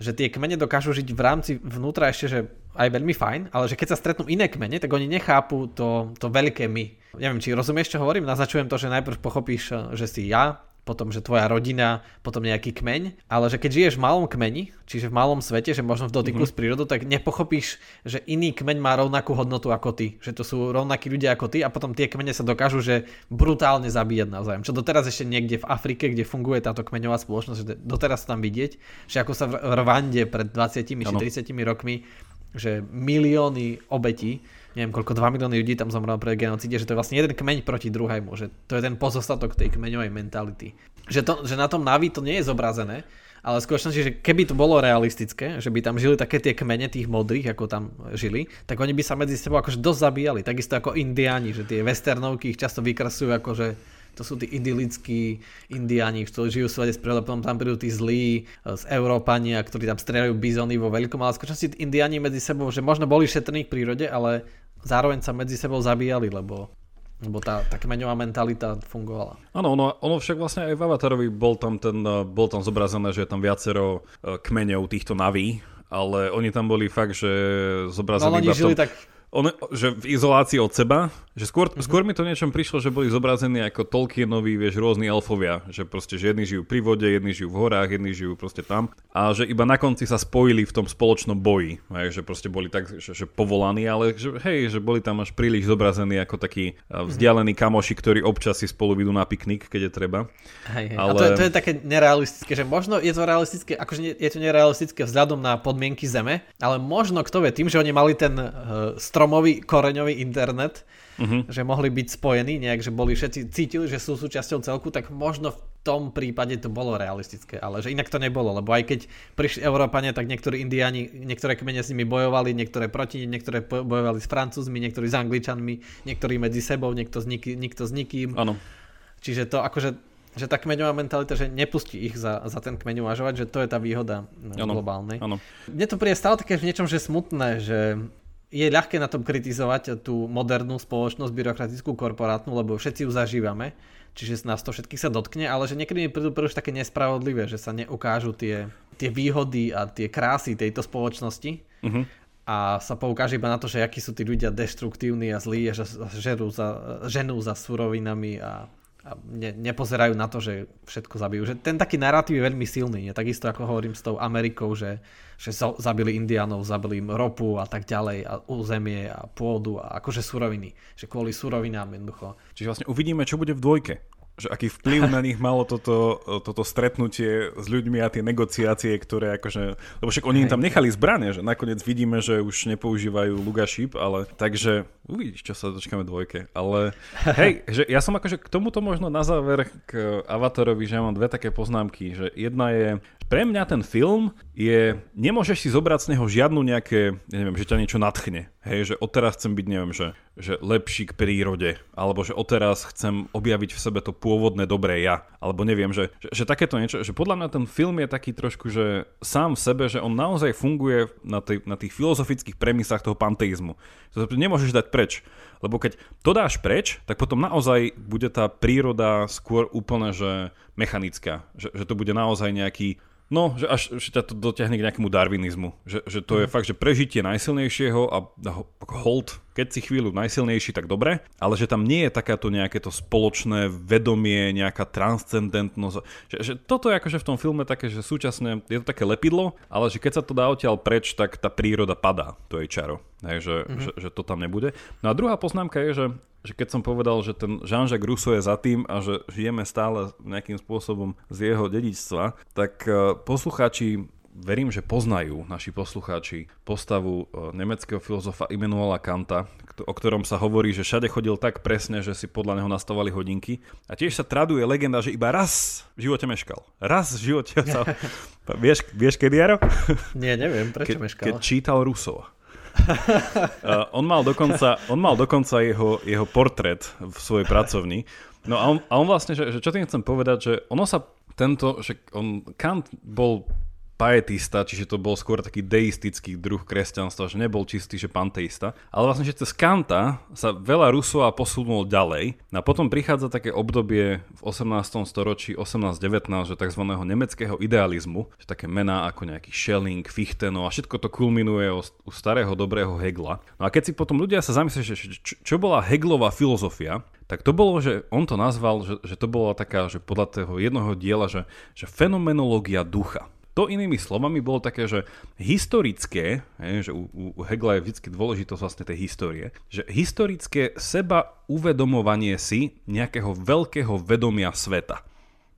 Že tie kmene dokážu žiť v rámci vnútra ešte, že aj veľmi fajn, ale že keď sa stretnú iné kmene, tak oni nechápu to, to veľké my. Neviem, či rozumieš, čo hovorím? Naznačujem to, že najprv pochopíš, že si ja, potom, že tvoja rodina, potom nejaký kmeň, ale že keď žiješ v malom kmeni, čiže v malom svete, že možno v dotyku mm-hmm. s prírodou, tak nepochopíš, že iný kmeň má rovnakú hodnotu ako ty, že to sú rovnakí ľudia ako ty a potom tie kmene sa dokážu, že brutálne zabíjať navzájom. Čo doteraz ešte niekde v Afrike, kde funguje táto kmeňová spoločnosť, že doteraz tam vidieť, že ako sa v Rwande pred 20 či 30 rokmi, že milióny obetí neviem koľko, 2 milióny ľudí tam zomrelo pre genocíde, že to je vlastne jeden kmeň proti druhému, že to je ten pozostatok tej kmeňovej mentality. Že, to, že na tom Navi to nie je zobrazené, ale v skutočnosti, že keby to bolo realistické, že by tam žili také tie kmene tých modrých, ako tam žili, tak oni by sa medzi sebou akože dosť zabíjali. Takisto ako indiáni, že tie westernovky ich často vykrasujú ako, že to sú tí idylickí indiáni, ktorí žijú v svete s prírodou, tam prídu tí zlí z Európania, ktorí tam strieľajú bizony vo veľkom, ale skutočnosti indiáni medzi sebou, že možno boli šetrní v prírode, ale zároveň sa medzi sebou zabíjali, lebo lebo tá, tá kmeňová mentalita fungovala. Áno, ono, ono však vlastne aj v Avatarovi bol tam, ten, eh, bol tam zobrazené, že je tam viacero eh, kmeňov týchto naví, ale oni tam boli fakt, že zobrazení no, iba v tom... tak on, že v izolácii od seba, že skôr, mm-hmm. skôr mi to niečom prišlo, že boli zobrazení ako Tolkienoví, vieš, rôzni elfovia, že proste, že jedni žijú pri vode, jedni žijú v horách, jedni žijú proste tam a že iba na konci sa spojili v tom spoločnom boji, hej, že proste boli tak, že, že povolaní, ale že, hej, že boli tam až príliš zobrazení ako takí mhm. vzdialení kamoši, ktorí občas si spolu idú na piknik, keď je treba. Hej, hej. Ale... A to, je, to je také nerealistické, že možno je to realistické, akože je to nerealistické vzhľadom na podmienky Zeme, ale možno kto vie, tým, že oni mali ten uh, stromový koreňový internet, uh-huh. že mohli byť spojení nejak, že boli všetci cítili, že sú súčasťou celku, tak možno v tom prípade to bolo realistické, ale že inak to nebolo, lebo aj keď prišli Európania, tak niektorí indiáni, niektoré kmene s nimi bojovali, niektoré proti, niektoré bojovali s Francúzmi, niektorí s Angličanmi, niektorí medzi sebou, niekto s, niký, nikto s nikým. Áno. Čiže to akože že tá kmeňová mentalita, že nepustí ich za, za ten kmeň uvažovať, že to je tá výhoda no, ano, globálnej. Ano. Mne to príde stále také v niečom, že smutné, že je ľahké na tom kritizovať tú modernú spoločnosť, byrokratickú, korporátnu, lebo všetci ju zažívame, čiže nás to všetkých sa dotkne, ale že niekedy mi prídu príliš také nespravodlivé, že sa neukážu tie, tie výhody a tie krásy tejto spoločnosti. Uh-huh a sa poukáže iba na to, že akí sú tí ľudia deštruktívni a zlí, že žerú za, ženú za surovinami a, a ne, nepozerajú na to, že všetko zabijú. Že ten taký narratív je veľmi silný. Je takisto ako hovorím s tou Amerikou, že, že zabili indiánov, zabili im ropu a tak ďalej a územie a pôdu a akože suroviny. Že kvôli surovinám jednoducho. Čiže vlastne uvidíme, čo bude v dvojke že aký vplyv na nich malo toto, toto stretnutie s ľuďmi a tie negociácie, ktoré akože, lebo však oni im tam nechali zbranie, že nakoniec vidíme, že už nepoužívajú Lugaship, ale takže uvidíš, čo sa dočkáme dvojke, ale hej, že ja som akože k tomuto možno na záver k Avatarovi, že ja mám dve také poznámky, že jedna je, pre mňa ten film je, nemôžeš si zobrať z neho žiadnu nejaké, ja neviem, že ťa niečo natchne. Hej, že odteraz chcem byť, neviem, že, že lepší k prírode, alebo že odteraz chcem objaviť v sebe to pôvodné dobré ja, alebo neviem, že, že, že takéto niečo, že podľa mňa ten film je taký trošku, že sám v sebe, že on naozaj funguje na, tej, na tých filozofických premisách toho panteizmu. To nemôžeš dať preč. Lebo keď to dáš preč, tak potom naozaj bude tá príroda skôr úplne, že mechanická. Že, že to bude naozaj nejaký No, že až že ťa to dotiahne k nejakému darwinizmu. Že, že to mm. je mhm. fakt, že prežitie najsilnejšieho a hold, keď si chvíľu najsilnejší, tak dobre, ale že tam nie je takáto nejaké to spoločné vedomie, nejaká transcendentnosť. Že, že toto je akože v tom filme také, že súčasne je to také lepidlo, ale že keď sa to dá odtiaľ preč, tak tá príroda padá, to je čaro. Hej, že, mm-hmm. že, že to tam nebude. No a druhá poznámka je, že že keď som povedal, že ten Jean-Jacques Rousseau je za tým a že žijeme stále nejakým spôsobom z jeho dedičstva, tak e, poslucháči verím, že poznajú naši poslucháči postavu e, nemeckého filozofa Immanuela Kanta, o ktorom sa hovorí, že všade chodil tak presne, že si podľa neho nastavali hodinky. A tiež sa traduje legenda, že iba raz v živote meškal. Raz v živote sa... vieš, vieš kedy, Jaro? Nie, neviem, prečo Ke, meškal. Keď čítal Rousseau. Uh, on, mal dokonca, on mal dokonca jeho, jeho portrét v svojej pracovni. No a on, a on vlastne, že, že čo tým chcem povedať, že ono sa tento, že on, Kant bol paetista, čiže to bol skôr taký deistický druh kresťanstva, že nebol čistý, že panteista. Ale vlastne, že cez Kanta sa veľa Rusova posunul ďalej. A potom prichádza také obdobie v 18. storočí, 18-19, že tzv. nemeckého idealizmu, že také mená ako nejaký Schelling, Fichteno a všetko to kulminuje u starého dobrého Hegla. No a keď si potom ľudia sa zamyslia, že čo bola Heglová filozofia, tak to bolo, že on to nazval, že, že to bola taká, že podľa toho jednoho diela, že, že fenomenológia ducha. To inými slovami bolo také, že historické, že u, Hegla je vždy dôležitosť vlastne tej histórie, že historické seba uvedomovanie si nejakého veľkého vedomia sveta.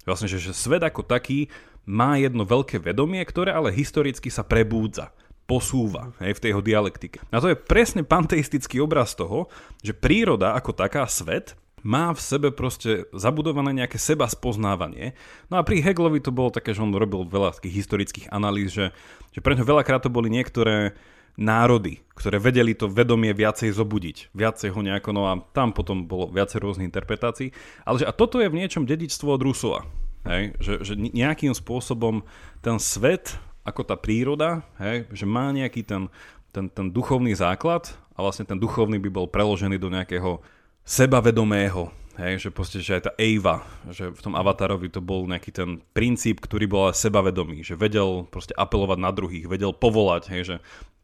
Vlastne, že svet ako taký má jedno veľké vedomie, ktoré ale historicky sa prebúdza posúva hej, v tej jeho dialektike. A to je presne panteistický obraz toho, že príroda ako taká svet má v sebe proste zabudované nejaké seba spoznávanie. No a pri Heglovi to bolo také, že on robil veľa takých historických analýz, že, že pre ňo veľakrát to boli niektoré národy, ktoré vedeli to vedomie viacej zobudiť, viacej ho nejako, no a tam potom bolo viacej rôznych interpretácií. Ale že a toto je v niečom dedičstvo od Rusova. Hej? Že, že nejakým spôsobom ten svet, ako tá príroda, hej? že má nejaký ten, ten, ten duchovný základ a vlastne ten duchovný by bol preložený do nejakého sebavedomého, hej, že proste, že aj tá Eva, že v tom avatarovi to bol nejaký ten princíp, ktorý bol sebavedomý, že vedel proste apelovať na druhých, vedel povolať, hej, že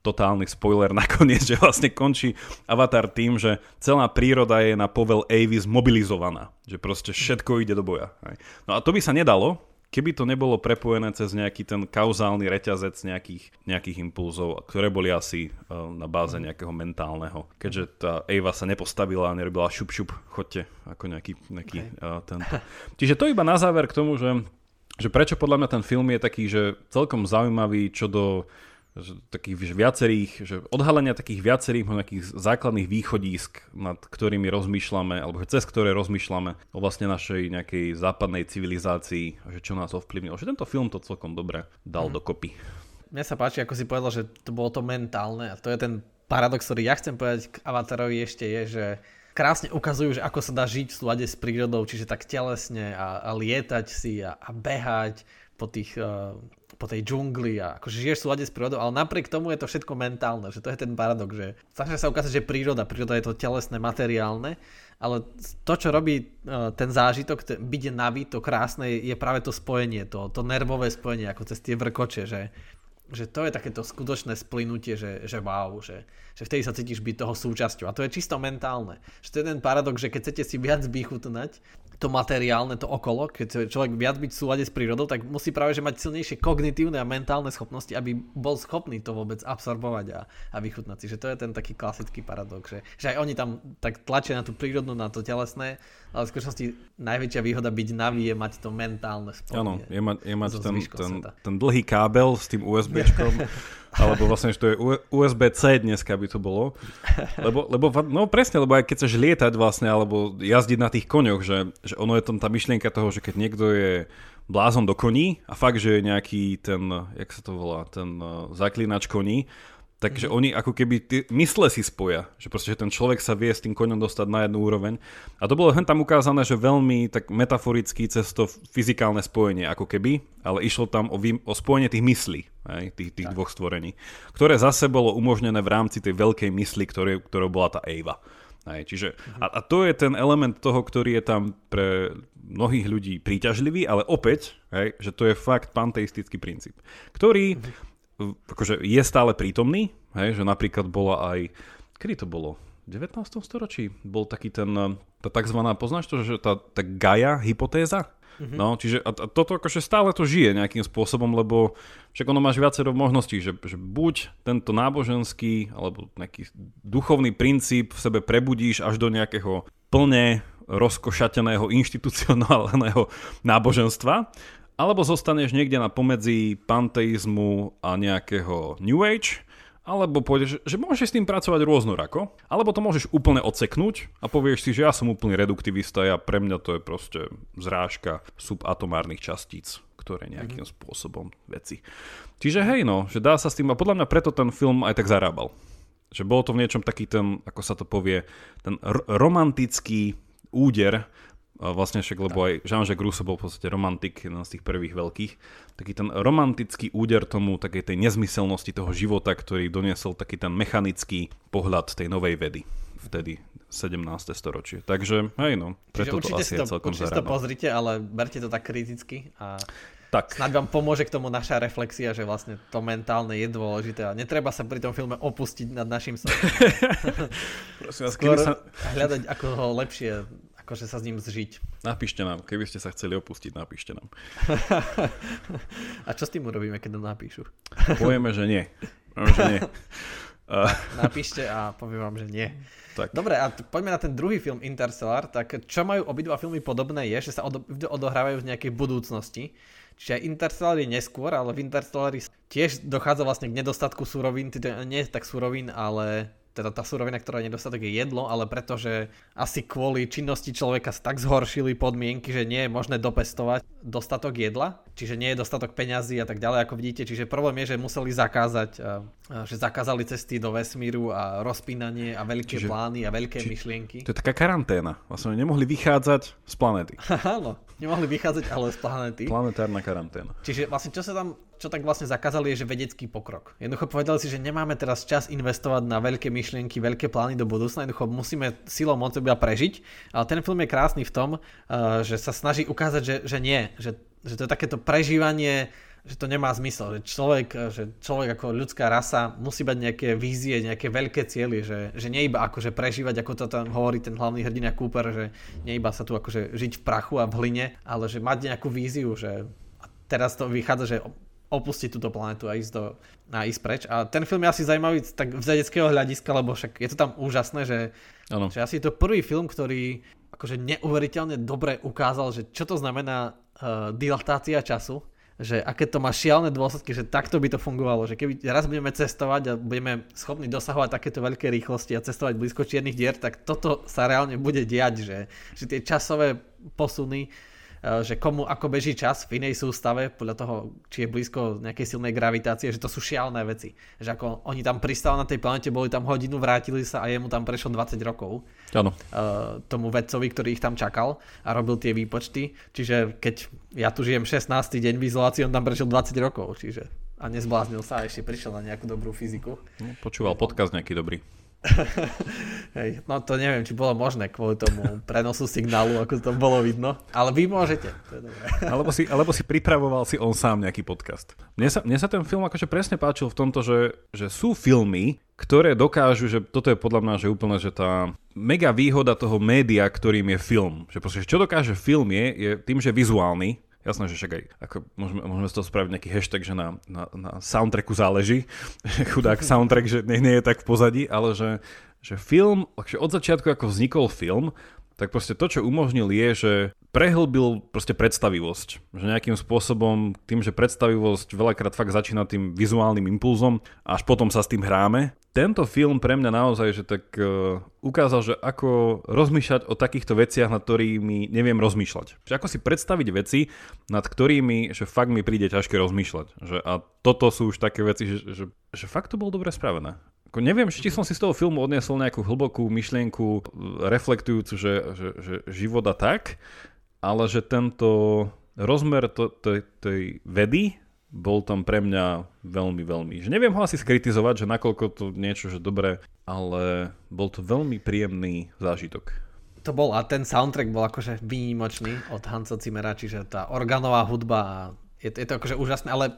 totálny spoiler nakoniec, že vlastne končí Avatar tým, že celá príroda je na povel Avy zmobilizovaná. Že proste všetko ide do boja. No a to by sa nedalo, keby to nebolo prepojené cez nejaký ten kauzálny reťazec nejakých, nejakých impulzov, ktoré boli asi uh, na báze nejakého mentálneho. Keďže tá Eva sa nepostavila a nerobila šup šup, chodte, ako nejaký, nejaký okay. uh, tento. Čiže to iba na záver k tomu, že, že prečo podľa mňa ten film je taký, že celkom zaujímavý čo do takých že viacerých, že odhalenia takých viacerých nejakých základných východísk, nad ktorými rozmýšľame, alebo cez ktoré rozmýšľame o vlastne našej nejakej západnej civilizácii, že čo nás ovplyvnilo. Že tento film to celkom dobre dal mm. dokopy. Mne sa páči, ako si povedal, že to bolo to mentálne a to je ten paradox, ktorý ja chcem povedať k Avatarovi ešte je, že krásne ukazujú, že ako sa dá žiť v súlade s prírodou, čiže tak telesne a, a lietať si a, a behať po tých uh, po tej džungli a akože žiješ v súlade s prírodou, ale napriek tomu je to všetko mentálne, že to je ten paradox, že snažia sa ukázať, že príroda, príroda je to telesné, materiálne, ale to, čo robí e, ten zážitok, ten byť naví, to krásne, je práve to spojenie, to, to nervové spojenie, ako cez tie vrkoče, že, že to je takéto skutočné splynutie, že, že wow, že, že vtedy sa cítiš byť toho súčasťou. A to je čisto mentálne. Že to je ten paradox, že keď chcete si viac vychutnať, to materiálne, to okolo, keď človek viac byť v súlade s prírodou, tak musí práve že mať silnejšie kognitívne a mentálne schopnosti, aby bol schopný to vôbec absorbovať a, a vychutnať si. Že to je ten taký klasický paradox, že, že aj oni tam tak tlačia na tú prírodnú, na to telesné, ale v skutočnosti najväčšia výhoda byť naví je mať to mentálne spojenie. Áno, je, ma, je mať ten, ten, ten dlhý kábel s tým USBčkom Alebo vlastne, že to je USB-C dneska by to bolo. Lebo, lebo, no presne, lebo aj keď chceš lietať vlastne, alebo jazdiť na tých koňoch, že, že ono je tam tá myšlienka toho, že keď niekto je blázon do koní a fakt, že je nejaký ten, jak sa to volá, ten uh, zaklinač koní, Takže mm-hmm. oni ako keby tí mysle si spoja, že proste že ten človek sa vie s tým koňom dostať na jednu úroveň. A to bolo hen tam ukázané, že veľmi tak metaforicky cez to fyzikálne spojenie ako keby, ale išlo tam o, vý, o spojenie tých myslí, aj, tých, tých dvoch stvorení, ktoré zase bolo umožnené v rámci tej veľkej mysli, ktoré, ktorou bola tá Eva. Aj, čiže, a, a to je ten element toho, ktorý je tam pre mnohých ľudí príťažlivý, ale opäť, aj, že to je fakt panteistický princíp, ktorý mm-hmm akože je stále prítomný, hej, že napríklad bola aj, kedy to bolo? V 19. storočí bol taký ten, tá tzv. poznáš to, že tá, tá Gaia hypotéza? Mm-hmm. No, čiže a, a toto akože stále to žije nejakým spôsobom, lebo však ono máš viacero možností, že, že buď tento náboženský alebo nejaký duchovný princíp v sebe prebudíš až do nejakého plne rozkošateného inštitucionálneho náboženstva, alebo zostaneš niekde na pomedzi panteizmu a nejakého New Age, alebo pôjdeš, že môžeš s tým pracovať rôznorako, alebo to môžeš úplne odseknúť a povieš si, že ja som úplný reduktivista a pre mňa to je proste zrážka subatomárnych častíc, ktoré nejakým mm-hmm. spôsobom veci. Čiže hej no, že dá sa s tým a podľa mňa preto ten film aj tak zarábal. Že bolo to v niečom taký ten, ako sa to povie, ten r- romantický úder vlastne však, lebo aj Jean-Jacques Rousseau bol v podstate romantik, jeden z tých prvých veľkých, taký ten romantický úder tomu, takej tej nezmyselnosti toho života, ktorý doniesol taký ten mechanický pohľad tej novej vedy vtedy 17. storočie. Takže, hej no, preto Čiže to asi to, je celkom určite to pozrite, ale berte to tak kriticky a tak. snáď vám pomôže k tomu naša reflexia, že vlastne to mentálne je dôležité a netreba sa pri tom filme opustiť nad našim svetom. Prosím vás, Skôr sa... hľadať, ako ho lepšie akože sa s ním zžiť. Napíšte nám, keby ste sa chceli opustiť, napíšte nám. A čo s tým urobíme, keď to napíšu? Povieme, že nie. Povieme, že nie. Napíšte a poviem vám, že nie. Tak. Dobre, a poďme na ten druhý film Interstellar. Tak čo majú obidva filmy podobné je, že sa od, odohrávajú v nejakej budúcnosti. Čiže aj Interstellar je neskôr, ale v Interstellari tiež dochádza vlastne k nedostatku surovín, teda nie tak surovín, ale teda tá surovina, ktorá je nedostatok je jedlo, ale pretože asi kvôli činnosti človeka sa tak zhoršili podmienky, že nie je možné dopestovať dostatok jedla, čiže nie je dostatok peňazí a tak ďalej, ako vidíte. Čiže problém je, že museli zakázať, že zakázali cesty do vesmíru a rozpínanie a veľké čiže, plány a veľké či, myšlienky. To je taká karanténa. Vlastne nemohli vychádzať z planéty. Áno, nemohli vychádzať ale z planéty. Planetárna karanténa. Čiže vlastne čo sa tam čo tak vlastne zakázali, je, že vedecký pokrok. Jednoducho povedali si, že nemáme teraz čas investovať na veľké myšlienky, veľké plány do budúcna, jednoducho musíme silou moc iba prežiť. Ale ten film je krásny v tom, uh, že sa snaží ukázať, že, že nie, že, že to je takéto prežívanie že to nemá zmysel, že človek, že človek ako ľudská rasa musí mať nejaké vízie, nejaké veľké cieľy, že, že nie iba akože prežívať, ako to tam hovorí ten hlavný hrdina Cooper, že nie iba sa tu akože žiť v prachu a v hline, ale že mať nejakú víziu, že a teraz to vychádza, že opustiť túto planetu a ísť, do, a ísť preč. A ten film je asi zaujímavý tak z vedeckého hľadiska, lebo však je to tam úžasné, že, ano. že asi je to prvý film, ktorý akože neuveriteľne dobre ukázal, že čo to znamená uh, dilatácia času, že aké to má šialné dôsledky, že takto by to fungovalo, že keby raz budeme cestovať a budeme schopní dosahovať takéto veľké rýchlosti a cestovať blízko čiernych dier, tak toto sa reálne bude diať, že, že tie časové posuny že komu ako beží čas v inej sústave, podľa toho, či je blízko nejakej silnej gravitácie, že to sú šialné veci. Že ako oni tam pristali na tej planete, boli tam hodinu, vrátili sa a jemu tam prešlo 20 rokov. Áno. Uh, tomu vedcovi, ktorý ich tam čakal a robil tie výpočty. Čiže keď ja tu žijem 16. deň v izolácii, on tam prešiel 20 rokov. Čiže a nezbláznil sa a ešte prišiel na nejakú dobrú fyziku. No, počúval podcast nejaký dobrý. Hej, no to neviem, či bolo možné kvôli tomu prenosu signálu, ako to bolo vidno, ale vy môžete. To je dobré. alebo, si, alebo si pripravoval si on sám nejaký podcast. Mne sa, mne sa ten film akože presne páčil v tomto, že, že sú filmy, ktoré dokážu, že toto je podľa mňa, že úplne, že tá mega výhoda toho média, ktorým je film. Že proste, čo dokáže film je, je tým, že vizuálny, Jasné, že však aj ako môžeme, môžeme z toho spraviť nejaký hashtag, že na, na, na soundtracku záleží. Chudák soundtrack, že nie, nie je tak v pozadí, ale že, že film, od začiatku ako vznikol film, tak proste to, čo umožnil je, že prehlbil proste predstavivosť. Že nejakým spôsobom tým, že predstavivosť veľakrát fakt začína tým vizuálnym impulzom, až potom sa s tým hráme. Tento film pre mňa naozaj, že tak uh, ukázal, že ako rozmýšľať o takýchto veciach, nad ktorými neviem rozmýšľať. Že ako si predstaviť veci, nad ktorými, že fakt mi príde ťažké rozmýšľať. Že, a toto sú už také veci, že, že, že fakt to bolo dobre spravené. Ako neviem, či som si z toho filmu odniesol nejakú hlbokú myšlienku reflektujúcu, že, že, že život a tak, ale že tento rozmer to, to, tej vedy bol tam pre mňa veľmi, veľmi. Že neviem ho asi skritizovať, že nakoľko to niečo, že dobre, ale bol to veľmi príjemný zážitok. To bol a ten soundtrack bol akože výnimočný od Hansa Zimmera, čiže tá organová hudba je, je to akože úžasné, ale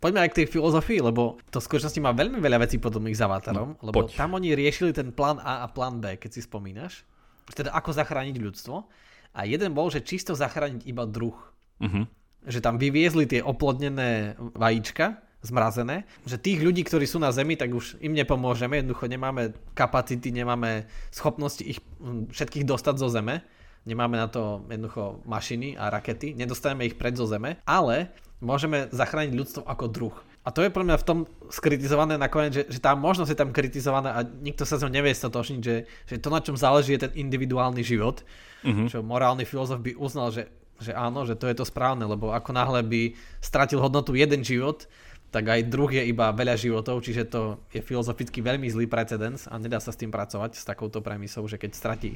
poďme aj k tej filozofii, lebo to v skutočnosti má veľmi veľa vecí podobných s Avatarom, no, lebo poď. tam oni riešili ten plán A a plán B, keď si spomínaš. Teda ako zachrániť ľudstvo. A jeden bol, že čisto zachrániť iba druh. Uh-huh. Že tam vyviezli tie oplodnené vajíčka, zmrazené, že tých ľudí, ktorí sú na Zemi, tak už im nepomôžeme, jednoducho nemáme kapacity, nemáme schopnosti ich všetkých dostať zo Zeme, nemáme na to jednoducho mašiny a rakety, nedostaneme ich pred zo Zeme, ale môžeme zachrániť ľudstvo ako druh. A to je pre mňa v tom skritizované nakoniec, že, že tá možnosť je tam kritizovaná a nikto sa z ňou nevie stotočniť, že, že to, na čom záleží, je ten individuálny život. Uh-huh. Čo morálny filozof by uznal, že, že áno, že to je to správne, lebo ako náhle by stratil hodnotu jeden život, tak aj druh je iba veľa životov, čiže to je filozoficky veľmi zlý precedens a nedá sa s tým pracovať s takouto premisou, že keď stratí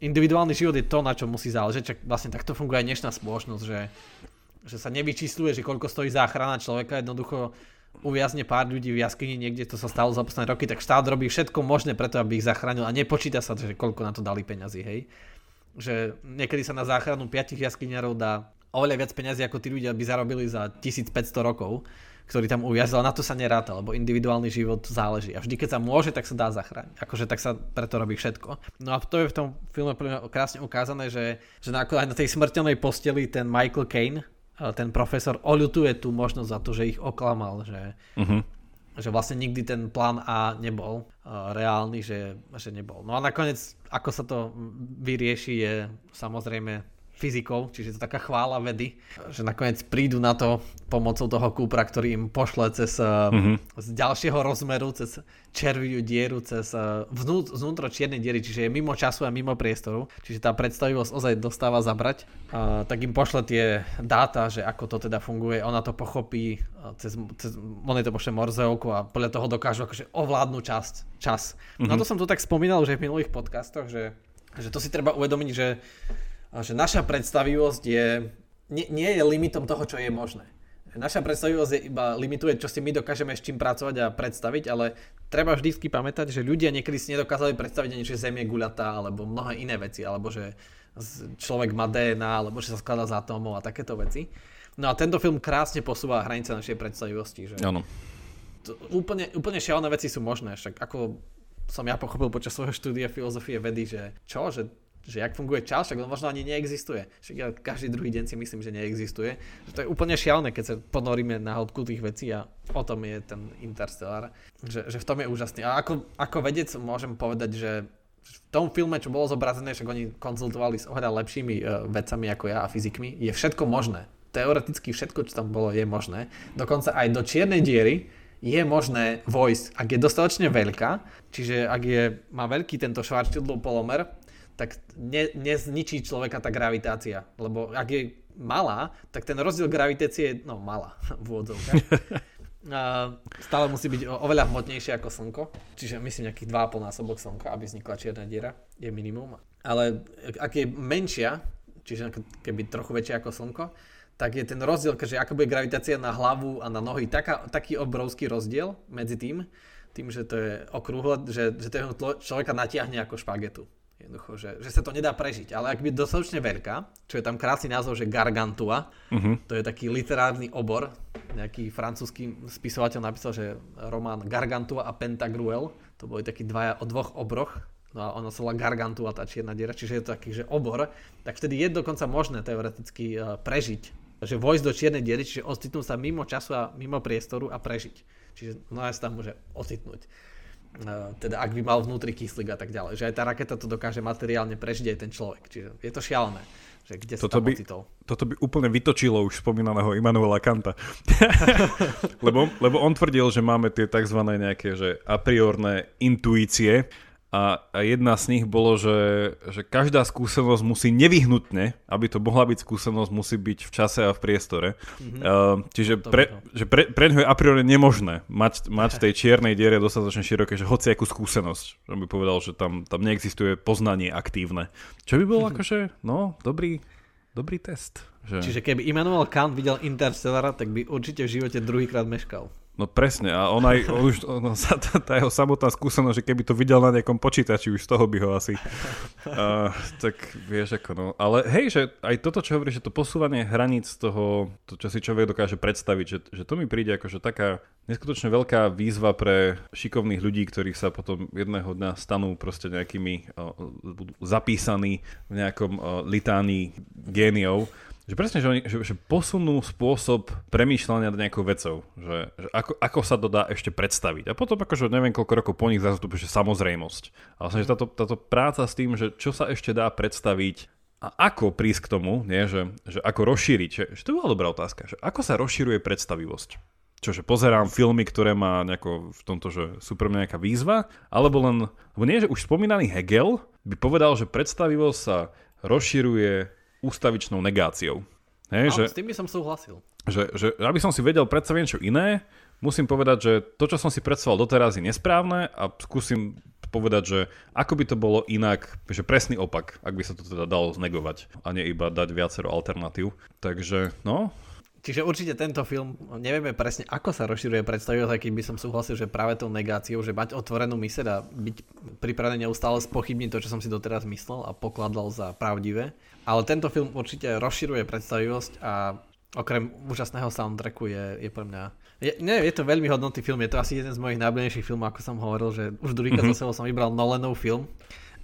individuálny život je to, na čo musí záležať, čak vlastne takto funguje aj dnešná spoločnosť, že že sa nevyčísluje, že koľko stojí záchrana človeka, jednoducho uviazne pár ľudí v jaskyni niekde, to sa stalo za posledné roky, tak štát robí všetko možné preto, aby ich zachránil a nepočíta sa, že koľko na to dali peňazí, hej. Že niekedy sa na záchranu 5 jaskyniarov dá oveľa viac peňazí, ako tí ľudia by zarobili za 1500 rokov, ktorý tam uviazil, na to sa neráta, lebo individuálny život záleží. A vždy, keď sa môže, tak sa dá zachrániť. Akože tak sa preto robí všetko. No a to je v tom filme krásne ukázané, že, že aj na tej smrteľnej posteli ten Michael Caine, ten profesor oľutuje tú možnosť za to, že ich oklamal, že, uh-huh. že vlastne nikdy ten plán A nebol uh, reálny, že, že nebol. No a nakoniec, ako sa to vyrieši, je samozrejme fyzikou, čiže to taká chvála vedy, že nakoniec prídu na to pomocou toho kúpra, ktorý im pošle cez mm-hmm. z ďalšieho rozmeru, cez červiu dieru, cez eh, vnú, vnútro čiernej diery, čiže je mimo času a mimo priestoru, čiže tá predstavivosť ozaj dostáva zabrať, a, tak im pošle tie dáta, že ako to teda funguje, ona to pochopí, cez, cez on to pošle morzeovku a podľa toho dokážu akože ovládnu časť, čas. Mm-hmm. No to som tu tak spomínal už aj v minulých podcastoch, že, že to si treba uvedomiť, že že naša predstavivosť je, nie, nie je limitom toho, čo je možné. Naša predstavivosť je iba limituje, čo si my dokážeme s čím pracovať a predstaviť, ale treba vždy pamätať, že ľudia niekedy si nedokázali predstaviť ani, že Zem je guľatá, alebo mnohé iné veci, alebo že človek má DNA, alebo že sa skladá z atómov a takéto veci. No a tento film krásne posúva hranice našej predstavivosti. Že Áno. Úplne, úplne šialené veci sú možné, však ako som ja pochopil počas svojho štúdia filozofie vedy, že čo, že že jak funguje čas, však on možno ani neexistuje. Však ja každý druhý deň si myslím, že neexistuje. Že to je úplne šialné, keď sa ponoríme na hĺbku tých vecí a o tom je ten Interstellar. Že, že v tom je úžasný. A ako, ako vedec môžem povedať, že v tom filme, čo bolo zobrazené, však oni konzultovali s oveľa lepšími uh, vedcami ako ja a fyzikmi, je všetko možné. Teoreticky všetko, čo tam bolo, je možné. Dokonca aj do čiernej diery je možné vojsť, ak je dostatočne veľká, čiže ak je, má veľký tento Schwarzschildov polomer, tak ne, nezničí človeka tá gravitácia. Lebo ak je malá, tak ten rozdiel gravitácie je, no malá v úvodzovkách. stále musí byť oveľa hmotnejšie ako Slnko, čiže myslím nejakých 2,5 násobok Slnka, aby vznikla čierna diera, je minimum. Ale ak je menšia, čiže keby trochu väčšia ako Slnko, tak je ten rozdiel, že ako bude gravitácia na hlavu a na nohy, taká, taký obrovský rozdiel medzi tým, tým, že to je okrúhle, že, že to človeka natiahne ako špagetu Jednoducho, že, že sa to nedá prežiť. Ale ak by dostatočne veľká, čo je tam krásny názov, že Gargantua, uh-huh. to je taký literárny obor, nejaký francúzsky spisovateľ napísal, že román Gargantua a Pentagruel, to boli takí dvaja o dvoch obroch, no a ono sa volá Gargantua, tá čierna diera, čiže je to taký, že obor, tak vtedy je dokonca možné teoreticky uh, prežiť, že vojsť do čiernej diery, čiže ocitnúť sa mimo času a mimo priestoru a prežiť. Čiže no sa tam môže ocitnúť. Eh, teda ak by mal vnútri kyslík a tak ďalej. Že aj tá raketa to dokáže materiálne prežiť aj ten človek. Čiže je to šialené. Že kde toto, by, toto by úplne vytočilo už spomínaného Immanuela Kanta. lebo, lebo on tvrdil, že máme tie tzv. nejaké že a priorné intuície, a, a jedna z nich bolo, že, že každá skúsenosť musí nevyhnutne, aby to mohla byť skúsenosť, musí byť v čase a v priestore. Mm-hmm. Uh, čiže pre, že pre, pre ňo je a priori nemožné mať, mať v tej čiernej diere dostatočne široké, že hoci akú skúsenosť. Že by povedal, že tam, tam neexistuje poznanie aktívne. Čo by bolo mm-hmm. akože, no, dobrý, dobrý test. Že... Čiže keby Immanuel Kant videl Interstellara, tak by určite v živote druhýkrát meškal. No presne, a on aj, on už, on, tá, tá jeho samotná skúsenosť, že keby to videl na nejakom počítači, už z toho by ho asi, uh, tak vieš ako no. Ale hej, že aj toto, čo hovoríš, že to posúvanie hraníc toho, to, čo si človek dokáže predstaviť, že, že to mi príde ako, že taká neskutočne veľká výzva pre šikovných ľudí, ktorí sa potom jedného dňa stanú proste nejakými, uh, budú zapísaní v nejakom uh, litánii géniov, že presne, že, oni, že, že posunú spôsob premýšľania nad nejakou vecou, že, že ako, ako sa to dá ešte predstaviť. A potom akože neviem koľko rokov po nich zase že samozrejmosť. A vlastne, že táto, táto práca s tým, že čo sa ešte dá predstaviť a ako prísť k tomu, nie, že, že ako rozšíriť, že, že to bola dobrá otázka, že ako sa rozširuje predstavivosť. Čože pozerám filmy, ktoré má nejako v tomto, že super nejaká výzva, alebo len, lebo nie, že už spomínaný Hegel by povedal, že predstavivosť sa rozširuje ústavičnou negáciou. Hej, že, s tým by som súhlasil. Že, že aby som si vedel predstaviť niečo iné, musím povedať, že to, čo som si predstavoval doteraz je nesprávne a skúsim povedať, že ako by to bolo inak, že presný opak, ak by sa to teda dalo znegovať a nie iba dať viacero alternatív. Takže, no, Čiže určite tento film, nevieme presne, ako sa rozširuje predstavivosť, keď by som súhlasil, že práve tou negáciou, že mať otvorenú myseľ a byť pripravený neustále spochybniť to, čo som si doteraz myslel a pokladal za pravdivé. Ale tento film určite rozširuje predstavivosť a okrem úžasného soundtracku je, je pre mňa... Je, nie, je to veľmi hodnotný film, je to asi jeden z mojich najbližších filmov, ako som hovoril, že už druhýkrát mm-hmm. som vybral Nolanov film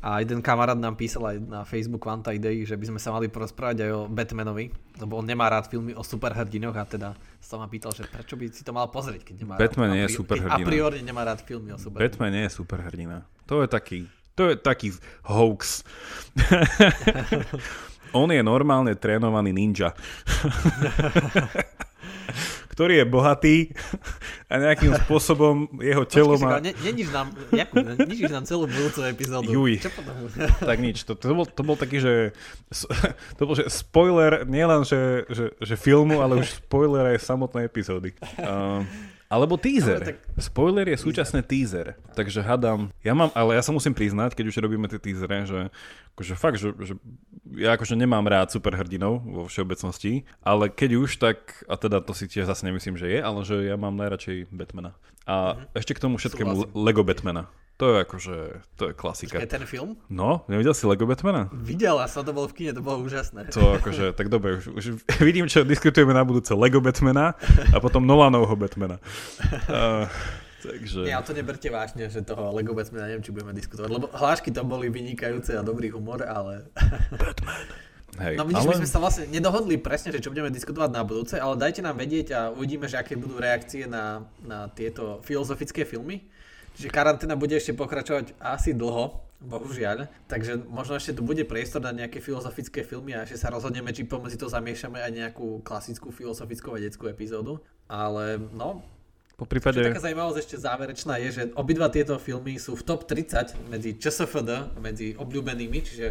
a jeden kamarát nám písal aj na Facebook Quanta Idei, že by sme sa mali porozprávať aj o Batmanovi, lebo on nemá rád filmy o superhrdinoch a teda sa ma pýtal, že prečo by si to mal pozrieť, keď nemá Batman rád, nie je superhrdina. A priori nemá rád filmy o superhrdinoch. Batman nie je superhrdina. To je taký, to je taký hoax. on je normálne trénovaný ninja ktorý je bohatý a nejakým spôsobom jeho telo má... Ne, neníš nám, nám celú budúcu epizódu. Juj. Čo potom? tak nič, to, to, bol, to bol taký, že to bol že spoiler nielen, že, že, že filmu, ale už spoiler aj samotnej epizódy. Uh, alebo teaser. No, tak... Spoiler je súčasný teaser. Takže hadám, ja mám, ale ja sa musím priznať, keď už robíme tie teasery, že akože fakt, že, že ja akože nemám rád superhrdinov vo všeobecnosti, ale keď už, tak, a teda to si tiež zase nemyslím, že je, ale že ja mám najradšej Batmana. A mm-hmm. ešte k tomu všetkému Súhlasím. Lego Batmana. To je akože, to je klasika. Je ten film? No, nevidel si Lego Batmana? Videl a som to bol v kine, to bolo úžasné. To akože, tak dobre, už, už vidím, čo diskutujeme na budúce. Lego Batmana a potom Nolanovho Batmana. Uh, takže... Ja to neberte vážne, že toho Lego Batmana neviem, či budeme diskutovať, lebo hlášky tam boli vynikajúce a dobrý humor, ale... Batman. Hej, no vidíš, ale... my sme sa vlastne nedohodli presne, že čo budeme diskutovať na budúce, ale dajte nám vedieť a uvidíme, že aké budú reakcie na, na tieto filozofické filmy. Čiže karanténa bude ešte pokračovať asi dlho, bohužiaľ. Takže možno ešte tu bude priestor na nejaké filozofické filmy a ešte sa rozhodneme, či pomedzi to zamiešame aj nejakú klasickú filozofickú vedeckú epizódu. Ale no, po prípade... taká zaujímavosť ešte záverečná je, že obidva tieto filmy sú v top 30 medzi ČSFD, medzi obľúbenými, čiže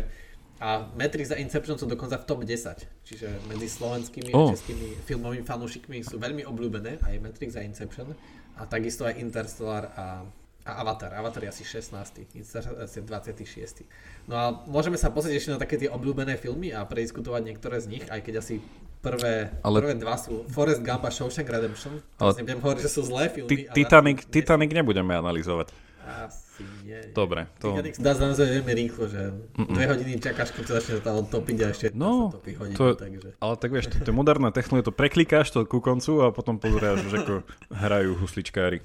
a Matrix a Inception sú dokonca v top 10. Čiže medzi slovenskými oh. a českými filmovými fanúšikmi sú veľmi obľúbené aj Matrix a Inception. A takisto aj Interstellar a a Avatar. Avatar je asi 16. asi 26. No a môžeme sa pozrieť ešte na také tie obľúbené filmy a prediskutovať niektoré z nich, aj keď asi prvé, ale... prvé dva sú Forest Gump a Shawshank Redemption. Ale... nebudem hovoriť, že sú zlé filmy. Titanic, Titanic nebudeme analyzovať. Asi nie. Dobre. To... Dá sa naozaj veľmi rýchlo, že Mm-mm. dve hodiny čakáš, kým sa začne to topiť a ešte no, sa topí hodinu, to, takže... Ale tak vieš, to, to je moderná technológia, to preklikáš to ku koncu a potom pozeráš, že ako hrajú husličkári.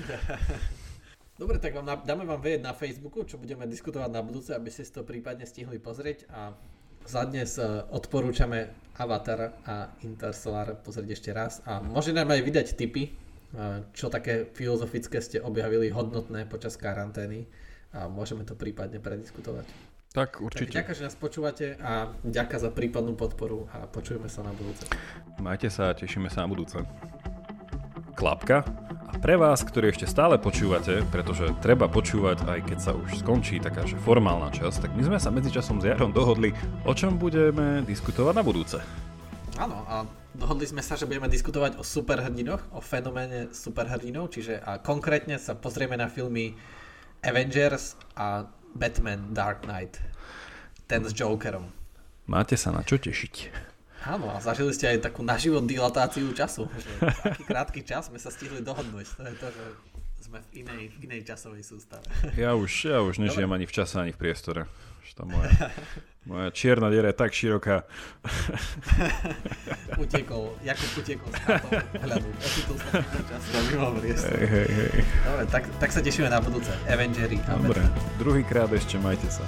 Dobre, tak vám, dáme vám vedieť na Facebooku, čo budeme diskutovať na budúce, aby ste si to prípadne stihli pozrieť a za dnes e, odporúčame Avatar a Interstellar pozrieť ešte raz a môžete nám aj vydať tipy, e, čo také filozofické ste objavili hodnotné počas karantény a môžeme to prípadne prediskutovať. Tak určite. Tak ďakujem, že nás počúvate a ďakujem za prípadnú podporu a počujeme sa na budúce. Majte sa a tešíme sa na budúce. Klapka. A pre vás, ktorí ešte stále počúvate, pretože treba počúvať aj keď sa už skončí taká že formálna časť, tak my sme sa medzičasom s Jarom dohodli, o čom budeme diskutovať na budúce. Áno, a dohodli sme sa, že budeme diskutovať o superhrdinoch, o fenoméne superhrdinov, čiže a konkrétne sa pozrieme na filmy Avengers a Batman Dark Knight. Ten s Jokerom. Máte sa na čo tešiť. Áno, a zažili ste aj takú naživo dilatáciu času. Že taký krátky čas sme sa stihli dohodnúť. To je to, že sme v inej, v inej časovej sústave. Ja už, ja už nežijem ani v čase, ani v priestore. Už tá moja, moja čierna diera je tak široká. utekol, Jakub utekol z hľadu. Ocitol sa v času a mimo priestor. Hej, hej, hej. Dobre, tak, tak sa tešíme na budúce. Avengery. Dobre, druhýkrát ešte majte sa.